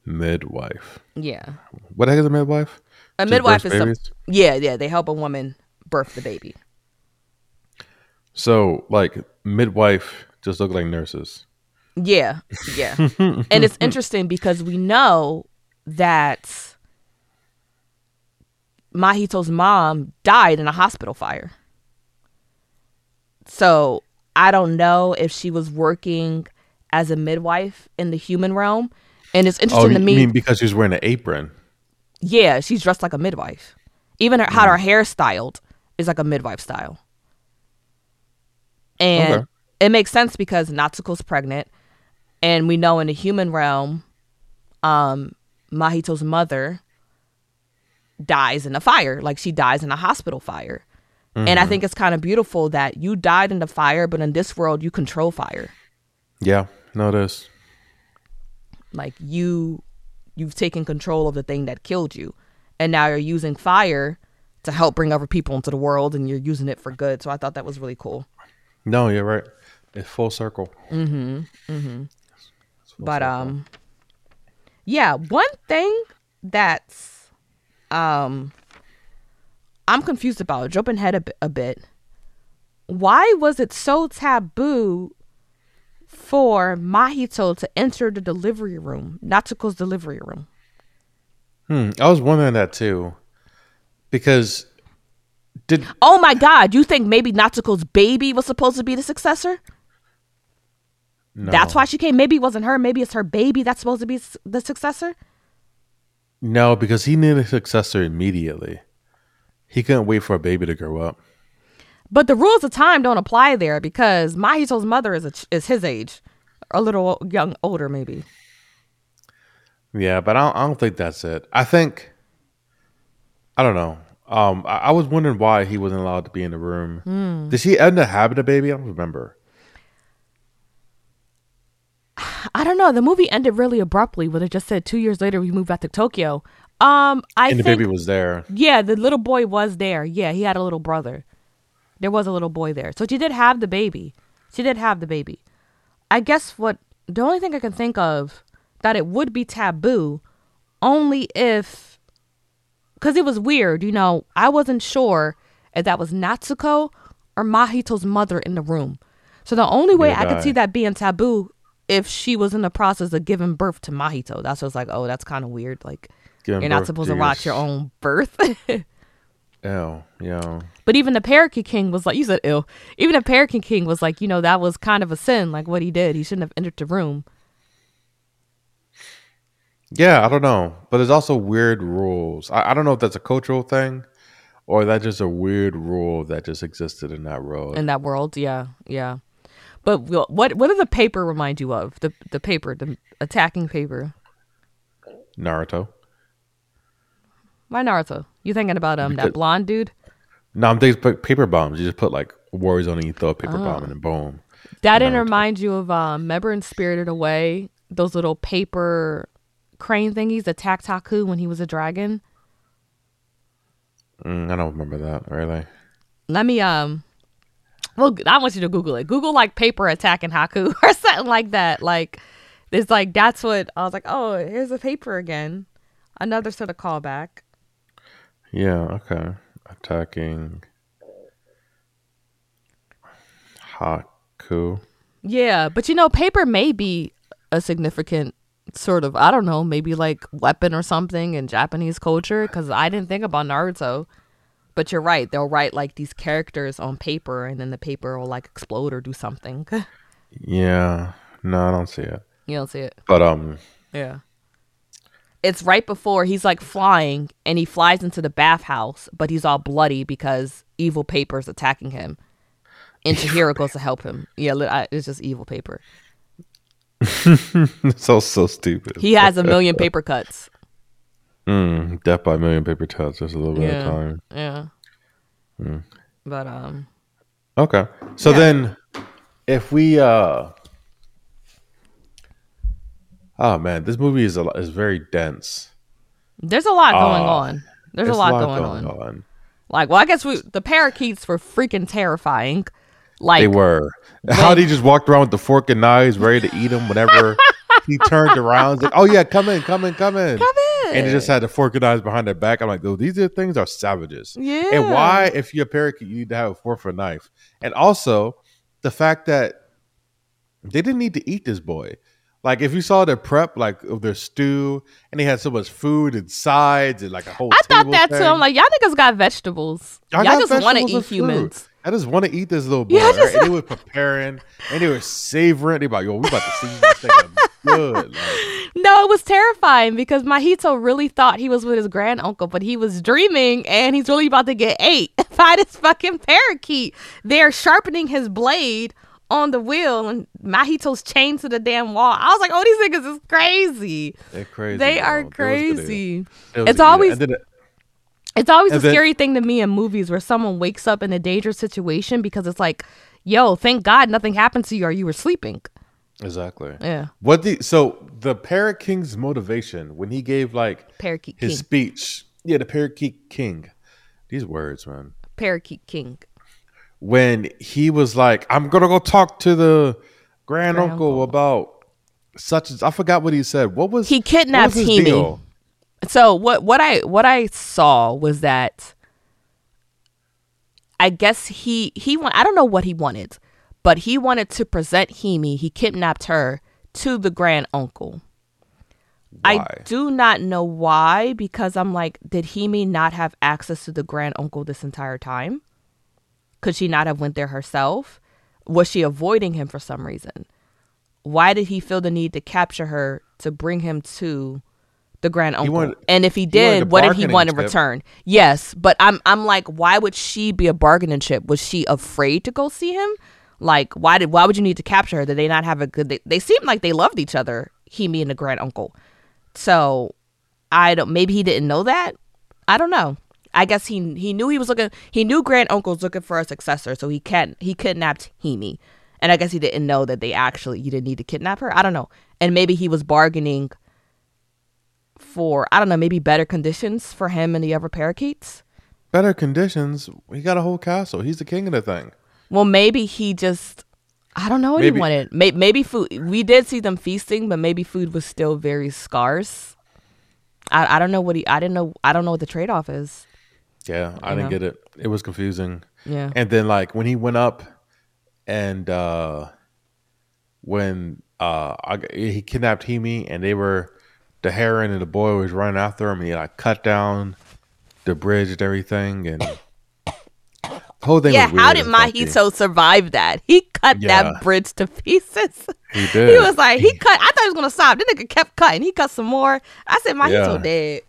Midwife. Yeah. What the heck is a midwife? A Just midwife is some, yeah, yeah. They help a woman birth the baby. So like midwife just look like nurses. Yeah, yeah. and it's interesting because we know that Mahito's mom died in a hospital fire. So I don't know if she was working as a midwife in the human realm. And it's Oh, interesting you to me. mean because she's wearing an apron? yeah, she's dressed like a midwife. Even her, how her hair styled is like a midwife style. And Okay. it makes sense because Natsuko's pregnant, and we know in the human realm, um, Mahito's mother dies in a fire, like she dies in a hospital fire. And I think it's kind of beautiful that you died in the fire, but in this world you control fire. Yeah, no, it is. like you you've taken control of the thing that killed you and now you're using fire to help bring other people into the world and you're using it for good so i thought that was really cool No, you're right. It's full circle. Mm-hmm. Mm-hmm. Full but um yeah one thing that's um i'm confused about jumping ahead a, bit- why was it so taboo for mahito to enter the delivery room natsuko's delivery room Hmm, I was wondering that too, because did Oh my God! You think maybe Natsuko's baby was supposed to be the successor? no, That's why she came. Maybe it wasn't her. Maybe it's her baby that's supposed to be the successor. no, because he needed a successor immediately. He couldn't wait for a baby to grow up. But the rules of time don't apply there because Mahito's mother is a, is his age, a little young, older maybe. Yeah, but I don't, I don't think that's it. I think I don't know. Um, I, I was wondering why he wasn't allowed to be in the room. Hmm. Did she end up having a baby? I don't remember. I don't know. The movie ended really abruptly when it just said two years later we moved back to Tokyo. Um, I And the think baby was there. yeah, the little boy was there. Yeah, he had a little brother. There was a little boy there, so she did have the baby. She did have the baby. I guess what the only thing I can think of that it would be taboo only if because it was weird, you know, I wasn't sure if that was Natsuko or Mahito's mother in the room. So the only way I could see that being taboo if she was in the process of giving birth to Mahito. That's just like, oh, that's kind of weird. Like Giving you're not supposed to to watch your own birth. Ew, yeah. But even the Parakeet King was like, you said ill. Even the Parakeet King was like, you know, that was kind of a sin, like what he did. He shouldn't have entered the room. Yeah, I don't know. But there's also weird rules. I, I don't know if that's a cultural thing or that's just a weird rule that just existed in that world. in that world. Yeah, yeah. But wh- what what does the paper remind you of? The the paper, the attacking paper. Naruto. Why Naruto? You thinking about um that blonde dude? No, I'm thinking put paper bombs. You just put like warriors on it, you throw a paper Oh. bomb and then boom. That didn't Naruto. remind you of um remember in Spirited Away those little paper crane thingies attacked Haku when he was a dragon. Mm, I don't remember that really. Let me um. Well, I want you to Google it. Google like paper attacking Haku or something like that. Like, it's like that's what I was like. Oh, here's a paper again. Another sort of callback. Yeah, okay. Attacking Haku. Yeah, but you know, paper may be a significant sort of I don't know, maybe like weapon or something in Japanese culture because I didn't think about Naruto. But you're right; they'll write like these characters on paper, and then the paper will like explode or do something. Yeah. No, I don't see it. you don't see it. But um Yeah. It's right before he's like flying and he flies into the bathhouse, but he's all bloody because evil paper's attacking him. And Chihiro goes to help him. Yeah, it's just evil paper. it's all so stupid. He has a million paper cuts. Mm, death by a million paper cuts. Just a little bit Yeah. of time. Yeah. Hmm. But um Okay. So Yeah. then if we uh Oh man, this movie is a, lo- is very dense. there's a lot going Ah, on. There's a There's lot, going, on. on. Like, well, I guess we the parakeets were freaking terrifying. Like They were. How he just walked around with the fork and knives, ready to eat them whenever he turned around. Like, "Oh yeah, come in, come in, come in." come in. and they just had the fork and knives behind their back. I'm like, dude, these are things are savages. Yeah. And why, if you're a parakeet, you need to have a fork for a knife? And also the fact that they didn't need to eat this boy. Like if you saw their prep, like of their stew, and they had so much food and sides and like a whole. I thought that too. I'm like, y'all niggas got vegetables. Y'all Y'all, got just want to eat humans. I just want to eat this little boy. Yeah, right? And they were preparing and they were savoring. They like, yo, we about to season this thing good. Like, No, it was terrifying because Mahito really thought he was with his grand uncle, but he was dreaming and he's really about to get ate by this fucking parakeet. They're sharpening his blade on the wheel and Mahito's chained to the damn wall. I was like, oh, these niggas is crazy. they're crazy. They bro. are They was gonna- crazy. was It's always and It's always a then- scary thing to me in movies where someone wakes up in a dangerous situation because it's like, yo, thank God nothing happened to you or you were sleeping. exactly. Yeah. What the so the Parrot King's motivation when he gave like Parakeet his King. speech, yeah, the Parakeet King. These words, man. Parakeet King. When he was like, "I'm gonna go talk to the grand, uncle about such as," I forgot what he said. What was He kidnapped was deal? So what what I what I saw was that I guess he he want I don't know what he wanted, but he wanted to present Himi. He kidnapped her to the grand uncle. I do not know why because I'm like, did Himi not have access to the grand uncle this entire time? Could she not have went there herself? Was she avoiding him for some reason? Why did he feel the need to capture her to bring him to the grand uncle? wanted- and if he did, a what did he want in chip. return? Yes, but I'm I'm like, why would she be a bargaining chip? Was she afraid to go see him? Like, why did why would you need to capture her? Did they not have a good? They, they seemed like they loved each other, he, me, and the grand uncle. So I don't. Maybe he didn't know that. I don't know. I guess he he knew he was looking. He knew grand Uncle's looking for a successor, so he can he kidnapped Himi, and I guess he didn't know that they actually you didn't need to kidnap her. I don't know, and maybe he was bargaining for I don't know maybe better conditions for him and the other parakeets. Better conditions. He got a whole castle. He's the king of the thing. Well, maybe he just I don't know what Maybe- he wanted. Maybe, maybe food. We did see them feasting, but maybe food was still very scarce. I I don't know what he. I didn't know. I don't know what the trade off is. Yeah, I didn't know? get it. It was confusing. Yeah. And then like when he went up and uh when uh I, he kidnapped Himi and they were the heron and the boy was running after him and he like cut down the bridge and everything and the whole thing yeah, how did. Mahito survive that? He cut Yeah. that bridge to pieces. He did. He was like, he cut. I thought he was gonna stop. This nigga kept cutting. He cut some more. I said, Mahito Yeah. dead.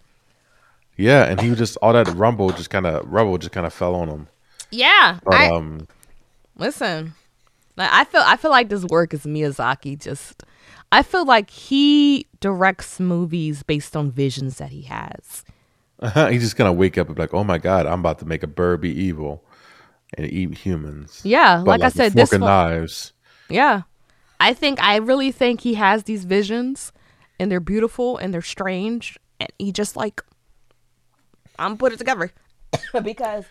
Yeah, and he was just all that rumble just kind of rubble just kind of fell on him. Yeah, But I um listen. Like, I feel. I feel like this work is Miyazaki. Just, I feel like he directs movies based on visions that he has. he's just gonna wake up and be like, "Oh my god, I'm about to make a bird be evil and eat humans." Yeah, But, like, I said, this one, knives. Yeah. I think I really think he has these visions and they're beautiful and they're strange and he just like I'm put it together because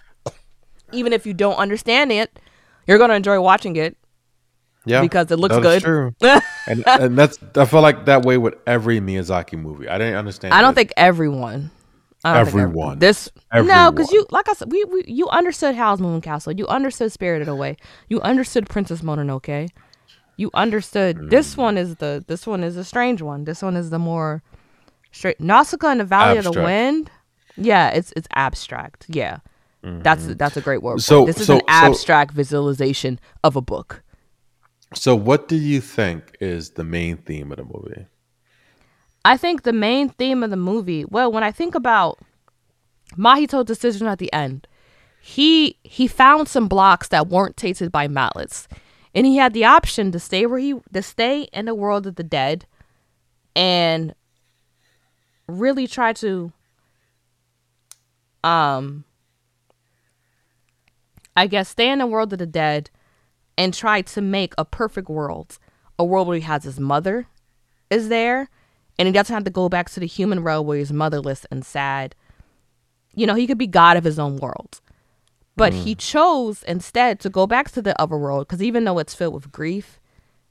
even if you don't understand it, you're going to enjoy watching it. Yeah, Because it looks good. True. and and that's I feel like that way with every Miyazaki movie. I didn't understand. I don't it. think everyone don't think every- Everyone. this no, because you like I said, we, we you understood Howl's Moving Castle, you understood Spirited Away, you understood Princess Mononoke, you understood. This Hmm. one is the this one is a strange one. This one is the more straight Nausicaä and the Valley of the Wind. Yeah, it's it's abstract. Yeah, that's that's a great word. Mm-hmm. So- this is so- an so- abstract visualization of a book. So, what do you think is the main theme of the movie? I think the main theme of the movie, well, when I think about Mahito's decision at the end, he he found some blocks that weren't tasted by mallets. And he had the option to stay where he to stay in the world of the dead and really try to um I guess stay in the world of the dead and try to make a perfect world. A world where he has his mother is there and he doesn't have to go back to the human world where he's motherless and sad. You know, he could be God of his own world. But he chose instead to go back to the other world because even though it's filled with grief,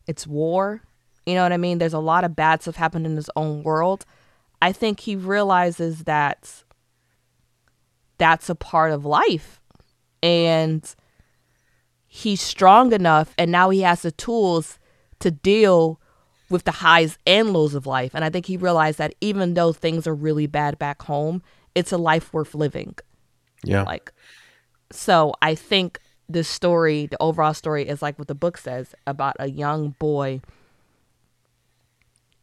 it's war, you know what I mean? There's a lot of bad stuff happening in his own world. I think he realizes that that's a part of life. And he's strong enough and now he has the tools to deal with the highs and lows of life. And I think he realized that even though things are really bad back home, it's a life worth living. Yeah. Like, so I think the story, the overall story, is like what the book says about a young boy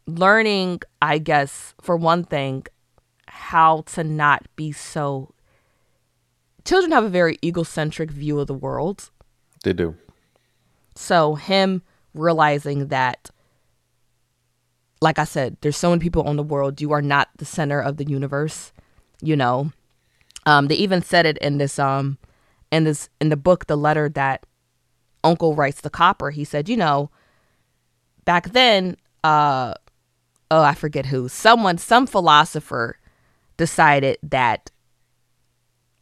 learning, I guess, for one thing, how to not be so. Children have a very egocentric view of the world. They do. So, him realizing that, like I said, there's so many people on the world, you are not the center of the universe, you know. Um, they even said it in this um in this in the book, the letter that Uncle writes the Copper. He said, you know, back then, uh oh, I forget who, someone, some philosopher decided that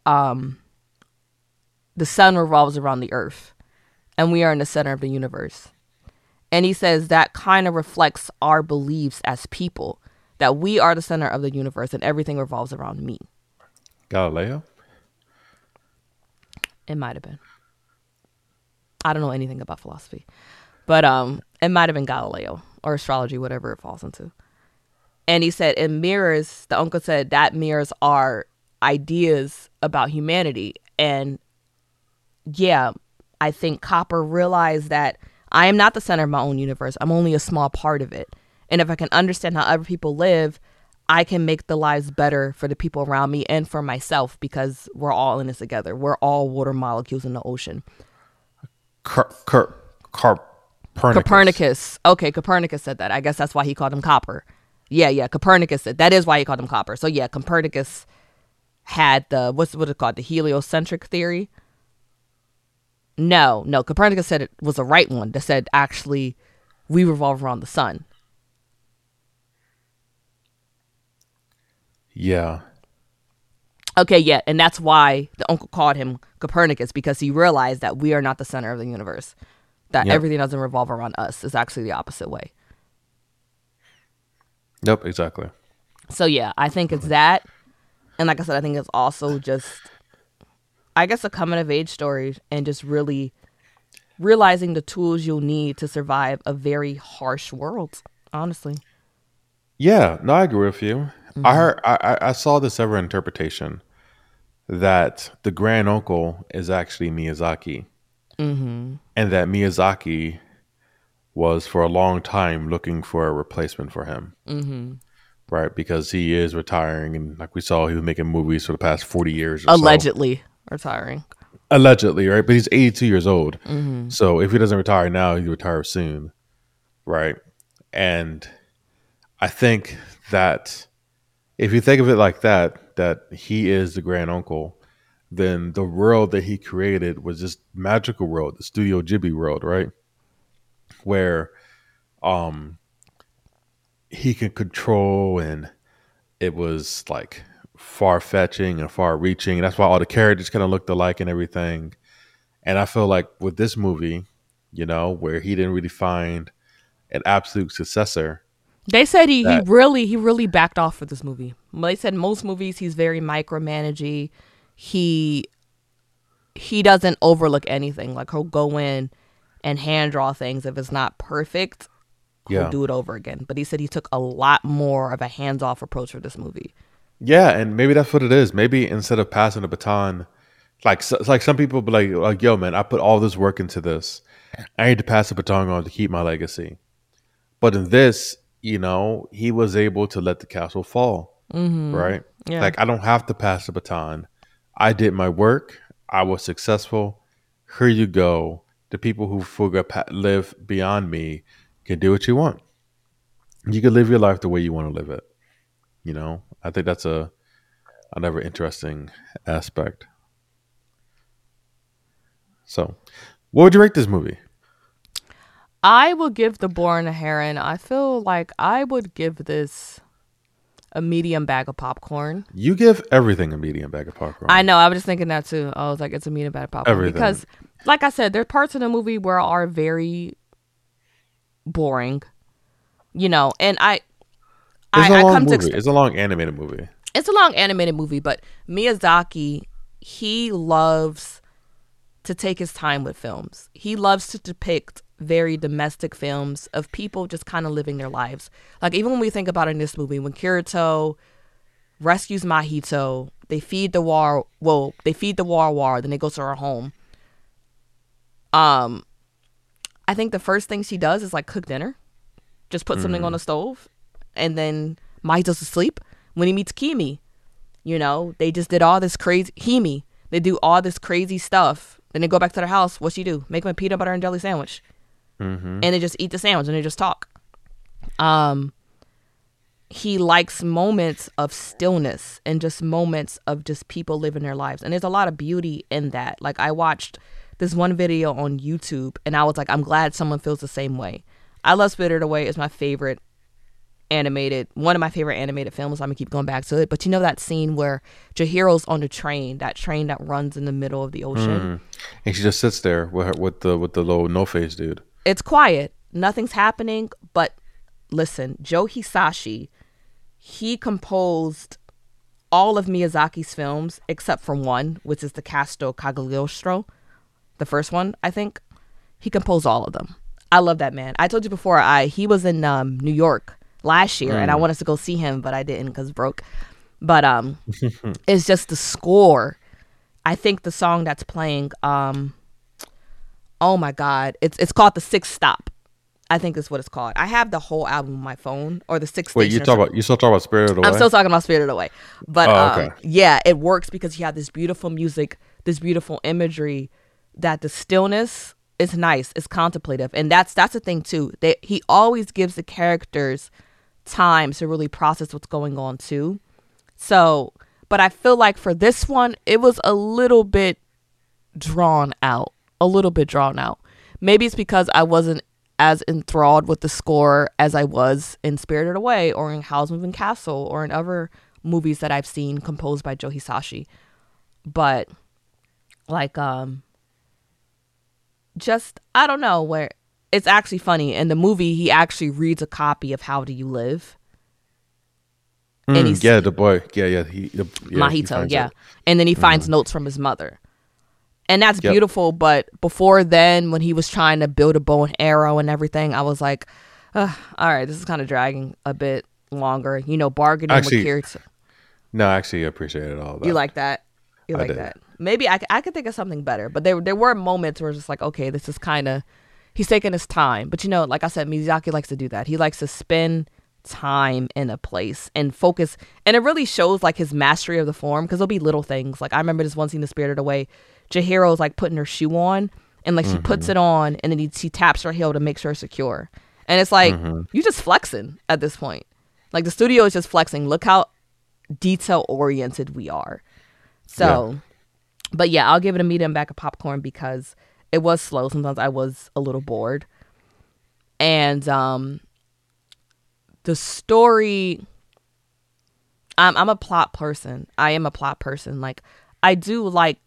um the sun revolves around the earth and we are in the center of the universe. And he says that kind of reflects our beliefs as people that we are the center of the universe and everything revolves around me. Galileo? It might have been. I don't know anything about philosophy, but um, it might have been Galileo or astrology, whatever it falls into. And he said it mirrors. The uncle said that mirrors our ideas about humanity. And yeah, I think Copper realized that I am not the center of my own universe. I'm only a small part of it. And if I can understand how other people live, I can make the lives better for the people around me and for myself because we're all in this together. We're all water molecules in the ocean. Car- Car- Copernicus. Copernicus. Okay, Copernicus said that. I guess that's why he called him Copper. Yeah, yeah. Copernicus said that is why he called him Copper. So yeah, Copernicus had the what's what it called the heliocentric theory. No, no. Copernicus said it was the right one that said actually we revolve around the sun. Yeah. Okay, yeah, and that's why the uncle called him Copernicus because he realized that we are not the center of the universe. That Yep. everything doesn't revolve around us. It's actually the opposite way. Yep, exactly. So yeah, I think it's that. And like I said, I think it's also just I guess a coming of age story and just really realizing the tools you'll need to survive a very harsh world, honestly. Yeah, no, I agree with you. I heard, I, I- saw this other interpretation that the grand uncle is actually Miyazaki, Mhm. and that Miyazaki was for a long time looking for a replacement for him, Mhm. Right? Because he is retiring, and like we saw, he was making movies for the past forty years. Or so. Allegedly retiring. allegedly, right? But he's 82 years old. Mhm. So if he doesn't retire now, he'll retire soon, right? And I think that if you think of it like that, that he is the grand uncle, then the world that he created was just magical world, the Studio Ghibli world, right? Where um he can control and it was like far fetching and far reaching. That's why all the characters kind of looked alike and everything. And I feel like with this movie, you know, where he didn't really find an absolute successor. They said he, he really he really backed off for this movie. They said most movies he's very micromanaging. He he doesn't overlook anything. Like he'll go in and hand draw things if it's not perfect. He'll Yeah. do it over again. But he said he took a lot more of a hands off approach for this movie. Yeah, and maybe that's what it is. Maybe instead of passing the baton, like so, like some people be like, like, yo, man, I put all this work into this. I need to pass the baton on to keep my legacy. But in this, you know, he was able to let the castle fall, Mm-hmm. right? Yeah. Like I don't have to pass the baton. I did my work. I was successful. Here you go. The people who live beyond me can do what you want. You can live your life the way you want to live it. You know, I think that's a another interesting aspect. So, what would you rate this movie? I will give The Born a Heron. I feel like I would give this a medium bag of popcorn. You give everything a medium bag of popcorn. I know. I was just thinking that too. I was like, it's a medium bag of popcorn Everything. because, like I said, there's parts of the movie where are very boring, you know. And I, It's I, a I long come to movie. expect It's a long animated movie. it's a long animated movie, but Miyazaki, he loves to take his time with films. He loves to depict very domestic films of people just kind of living their lives. Like even when we think about in this movie, when Kiriko rescues Mahito, they feed the war well, they feed the war war, then they go to her home. Um I think the first thing she does is like cook dinner. Just put something on the stove and then Mahito's asleep. When he meets Himi, you know, they just did all this crazy Himi. They do all this crazy stuff. Then they go back to their house. What she do? Make them a peanut butter and jelly sandwich, Mm-hmm. and they just eat the sandwich and they just talk. Um, he likes moments of stillness and just moments of just people living their lives, and there's a lot of beauty in that. Like I watched this one video on YouTube, and I was like, I'm glad someone feels the same way. I Love Spirited Away is my favorite animated one of my favorite animated films. I'm gonna keep going back to it. But you know that scene where Chihiro's on the train, that train that runs in the middle of the ocean. Mm. And she just sits there with her, with the with the little no face dude. It's quiet. Nothing's happening. But listen, Joe Hisaishi, he composed all of Miyazaki's films except for one, which is the Casto Cagliostro, the first one, I think. He composed all of them. I love that man. I told you before, I he was in um, New York last year, and I wanted to go see him, but I didn't because broke. But um, it's just the score. I think the song that's playing, um, oh my god, it's it's called the Sixth Stop. I think that's what it's called. I have the whole album on my phone, or the Sixth. Wait, you talk about you still talk about Spirited Away? I'm still talking about Spirited Away, but Oh, um, yeah, it works because you have this beautiful music, this beautiful imagery, that the stillness is nice, it's contemplative, and that's that's the thing too. That he always gives the characters time to really process what's going on too. So, but I feel like for this one, it was a little bit drawn out, a little bit drawn out. Maybe it's because I wasn't as enthralled with the score as I was in Spirited Away or in Howl's Moving Castle or in other movies that I've seen composed by Joe Hisaishi. But like um just I don't know where it's actually funny in the movie he actually reads a copy of How Do You Live and Mm, he's- yeah, the boy. Yeah, yeah. He, the, yeah, Mahito, yeah. it. And then he finds notes from his mother. And that's Yep. beautiful, but before then, when he was trying to build a bow and arrow and everything, I was like, "Ugh, all right, this is kind of dragging a bit longer. You know, bargaining Actually, with Kiriko. No, actually, I actually appreciated all that. You like that? You I like did. that? Maybe I, I could think of something better, but there there were moments where it's just like, okay, this is kind of he's taking his time. But you know, like I said, Miyazaki likes to do that. He likes to spend time in a place and focus, and it really shows like his mastery of the form because there'll be little things. Like I remember this one scene, in Spirited Away, Chihiro's like putting her shoe on, and like she puts mm-hmm. it on, and then he, she taps her heel to make sure it's secure. And it's like mm-hmm. you just flexing at this point. Like the studio is just flexing. Look how detail oriented we are. So, but yeah, I'll give it a medium bag of popcorn because it was slow. Sometimes I was a little bored. And um the story I'm I'm a plot person. I am a plot person. Like I do like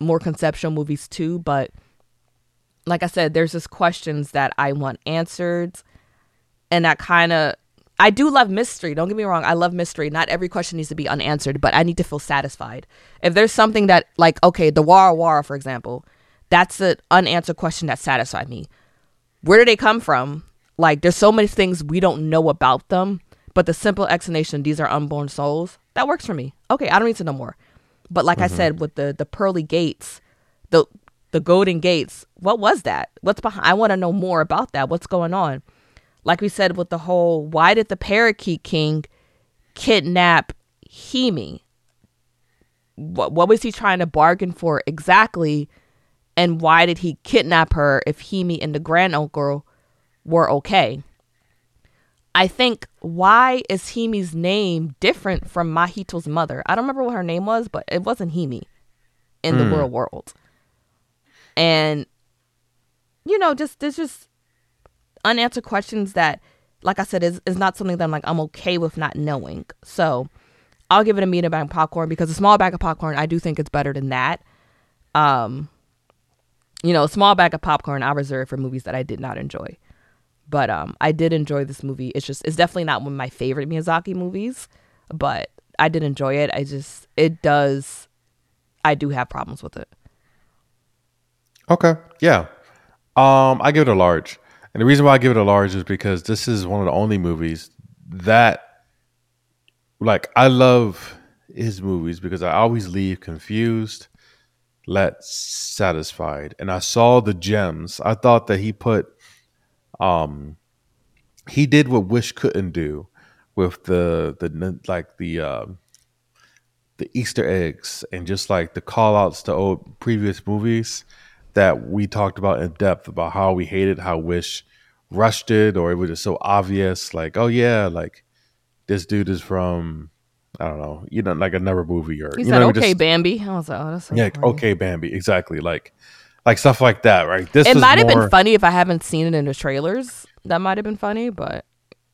more conceptual movies too, but like I said, there's just questions that I want answered and that kind of I do love mystery. Don't get me wrong. I love mystery. Not every question needs to be unanswered, but I need to feel satisfied. If there's something that, like, okay, the Wara Wara, for example, that's an unanswered question that satisfied me. Where do they come from? Like, there's so many things we don't know about them, but the simple explanation, these are unborn souls, that works for me. Okay, I don't need to know more. But like I mm-hmm. said, with the the pearly gates, the the golden gates, what was that? What's behind? I want to know more about that. What's going on? Like we said with the whole why did the parakeet king kidnap Himi? What what was he trying to bargain for exactly? And why did he kidnap her if Himi and the grand uncle were okay? I think why is Himi's name different from Mahito's mother? I don't remember what her name was, but it wasn't Himi in the hmm. real world. And you know, just there's just unanswered questions that, like I said, is, is not something that I'm like I'm okay with not knowing. So I'll give it a medium bag of popcorn because a small bag of popcorn I do think it's better than that. Um, you know, a small bag of popcorn I reserve for movies that I did not enjoy. But um, I did enjoy this movie. It's just it's definitely not one of my favorite Miyazaki movies, but I did enjoy it. I just it does. I do have problems with it. Okay. Yeah. Um, I give it a large. And the reason why I give it a large is because this is one of the only movies that like I love his movies because I always leave confused, let satisfied. And I saw the gems. I thought that he put um he did what Wish couldn't do with the the like the uh, the Easter eggs and just like the call outs to old previous movies that we talked about in depth about how we hated how Wish rushed it or it was just so obvious. Like, oh yeah, like this dude is from I don't know, you know, like another movie or He you said, know, "Okay, just, Bambi." I was like, "Oh, that's so yeah, corny. okay, Bambi, exactly, like like stuff like that, right? This It might have been funny if I haven't seen it in the trailers. That might have been funny, but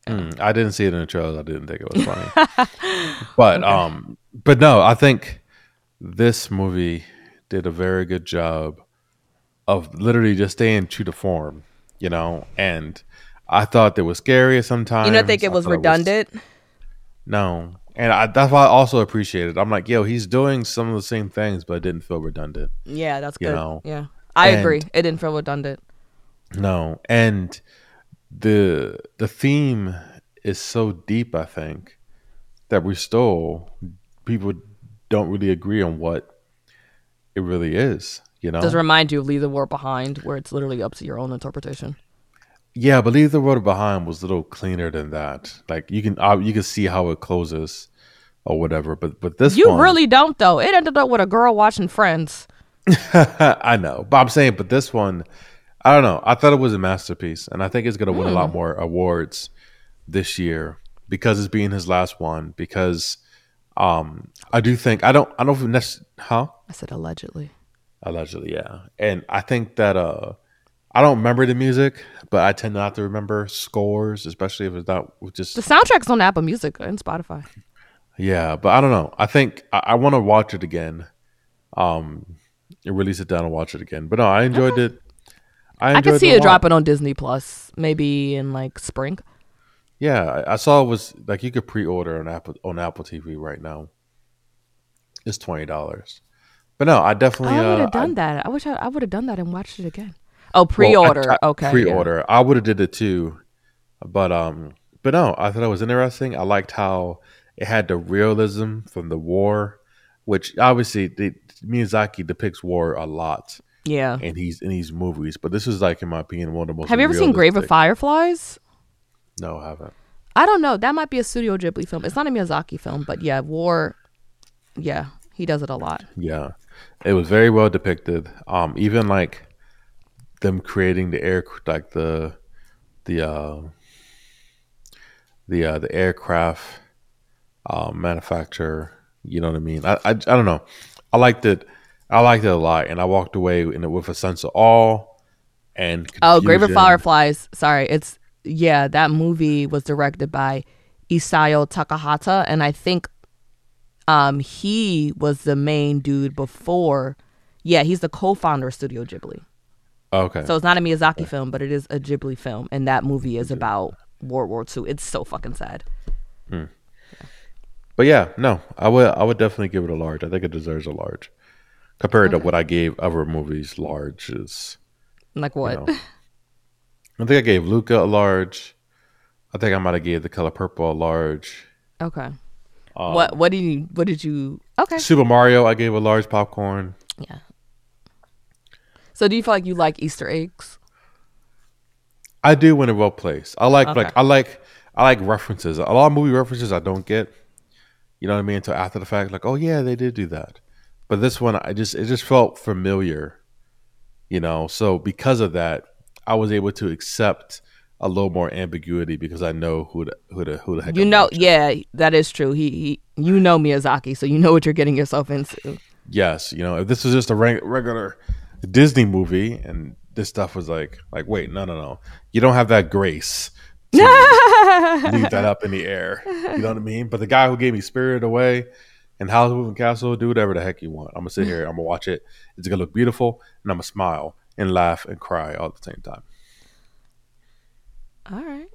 Mm, I didn't see it in the trailers. I didn't think it was funny. but um, but no, I think this movie did a very good job of literally just staying true to form, you know. And I thought it was scary sometimes. you don't think it was redundant? no, and I, that's why I also appreciated. it. I'm like, yo, he's doing some of the same things, but it didn't feel redundant. yeah, that's you good. know, yeah, I and- agree. It didn't feel redundant. No, and the the theme is so deep. I think that we still people don't really agree on what it really is. You know, Does remind you of Leave the War Behind, where it's literally up to your own interpretation. yeah. But Leave the World Behind was a little cleaner than that. Like you can uh, you can see how it closes or whatever. But but this You one, really don't, though. It ended up with a girl watching Friends. I know, but I'm saying, but this one, I don't know. I thought it was a masterpiece, and I think it's going to win a lot more awards this year because it's being his last one. Because um, I do think I don't I don't know if nec- huh I said allegedly. Allegedly yeah, and I think that uh I don't remember the music, but I tend not to remember scores, especially if it's not just The soundtrack's on Apple Music and Spotify. Yeah, but I don't know. I think I, I want to watch it again. Um, and really sit down and watch it again. But no, I enjoyed it. I, I enjoyed could see a it dropping on Disney Plus, maybe in like spring. Yeah, I, I saw it was like you could pre-order on Apple on Apple TV right now. It's twenty dollars. But no, I definitely I would uh, have done I, that. I wish I, I would have done that and watched it again. Oh, well, I pre-order. okay. Pre-order. I would have did it too. But um, but no, I thought it was interesting. I liked how it had the realism from the war, which obviously the, Miyazaki depicts war a lot. Yeah. and he's in these movies. But this is like, in my opinion, one of the most. Have you ever seen Grave of Fireflies? No, I haven't. I don't know. That might be a Studio Ghibli film. It's not a Miyazaki film, but yeah, war. Yeah, he does it a lot. Yeah, it was very well depicted. Um, even like them creating the air, like the the uh, the uh, the aircraft um, manufacturer. You know what I mean? I, I I don't know. I liked it. I liked it a lot, and I walked away in it with a sense of awe and Oh, Grave of confusion. Fireflies. Sorry, it's yeah. That movie was directed by Isao Takahata, and I think um he was the main dude before. Yeah, he's the co-founder of Studio Ghibli. Okay, So it's not a Miyazaki film, but it is a Ghibli film, and that movie is about World War II. It's so fucking sad. But yeah, no, I would I would definitely give it a large. I think it deserves a large compared to what I gave other movies. Large is, Like what? know. I think I gave Luca a large. I think I might have gave The Color Purple a large. okay. Um, what what did you what did you Okay. Super Mario, I gave a large popcorn. Yeah. So do you feel like you like Easter eggs? I do when it well placed. I like Okay. like I like I like references. A lot of movie references I don't get. You know what I mean? Until after the fact, like, oh yeah, they did do that. But this one, I just it just felt familiar. You know, so because of that, I was able to accept a little more ambiguity because I know who the who the who the heck You I'm know, watching. yeah, that is true. He, he you know Miyazaki, so you know what you're getting yourself into. Yes, you know, if this was just a regular Disney movie and this stuff was like like wait, no, no, no, you don't have that grace. to leave that up in the air. You know what I mean? But the guy who gave me Spirit Away and Howl's Moving Castle, do whatever the heck you want. I'm gonna sit here, I'm gonna watch it. It's gonna look beautiful, and I'm gonna smile and laugh and cry all at the same time. All right.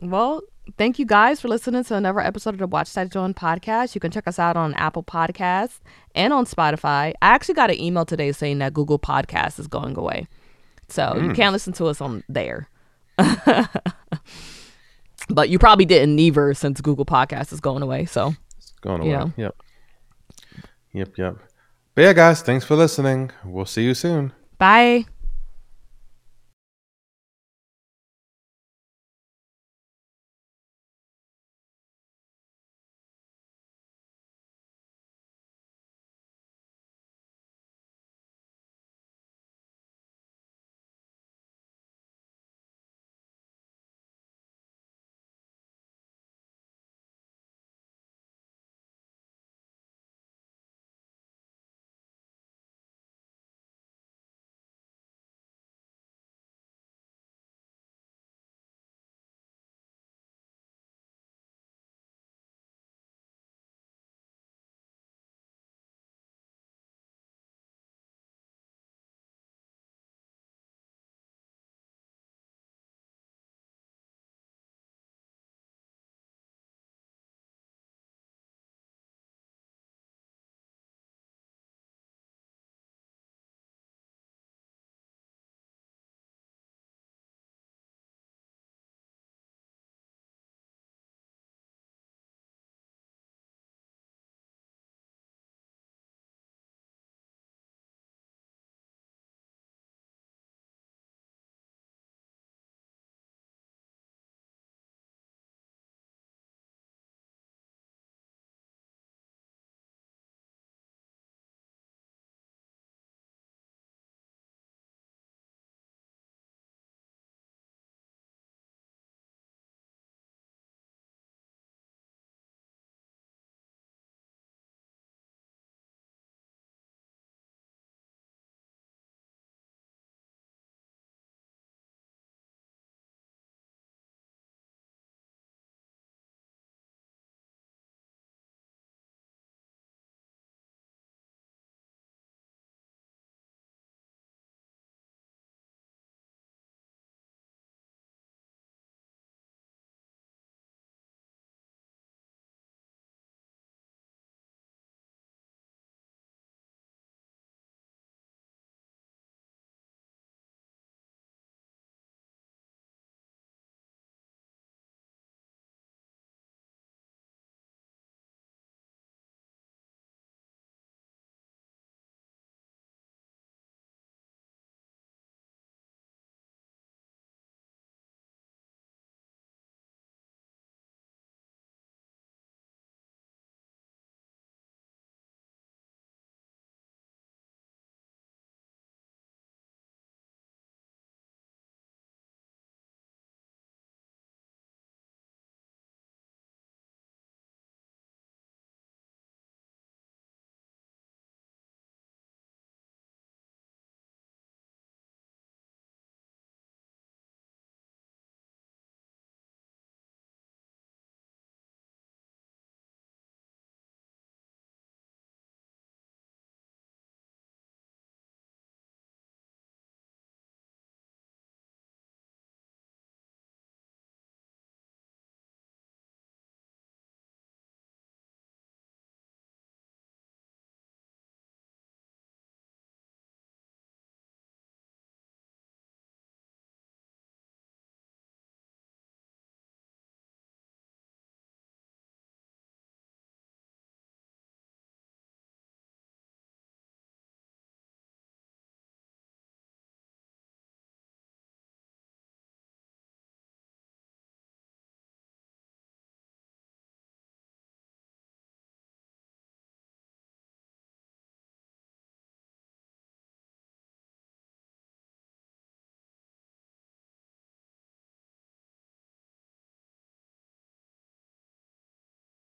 Well, thank you guys for listening to another episode of the Watch That Jawn podcast. You can check us out on Apple Podcasts and on Spotify. I actually got an email today saying that Google Podcast is going away. So you mm. can't listen to us on there. but you probably didn't either since Google Podcast is going away. So It's going away. Yeah. Yep. Yep, yep. But yeah, guys, thanks for listening. We'll see you soon. bye.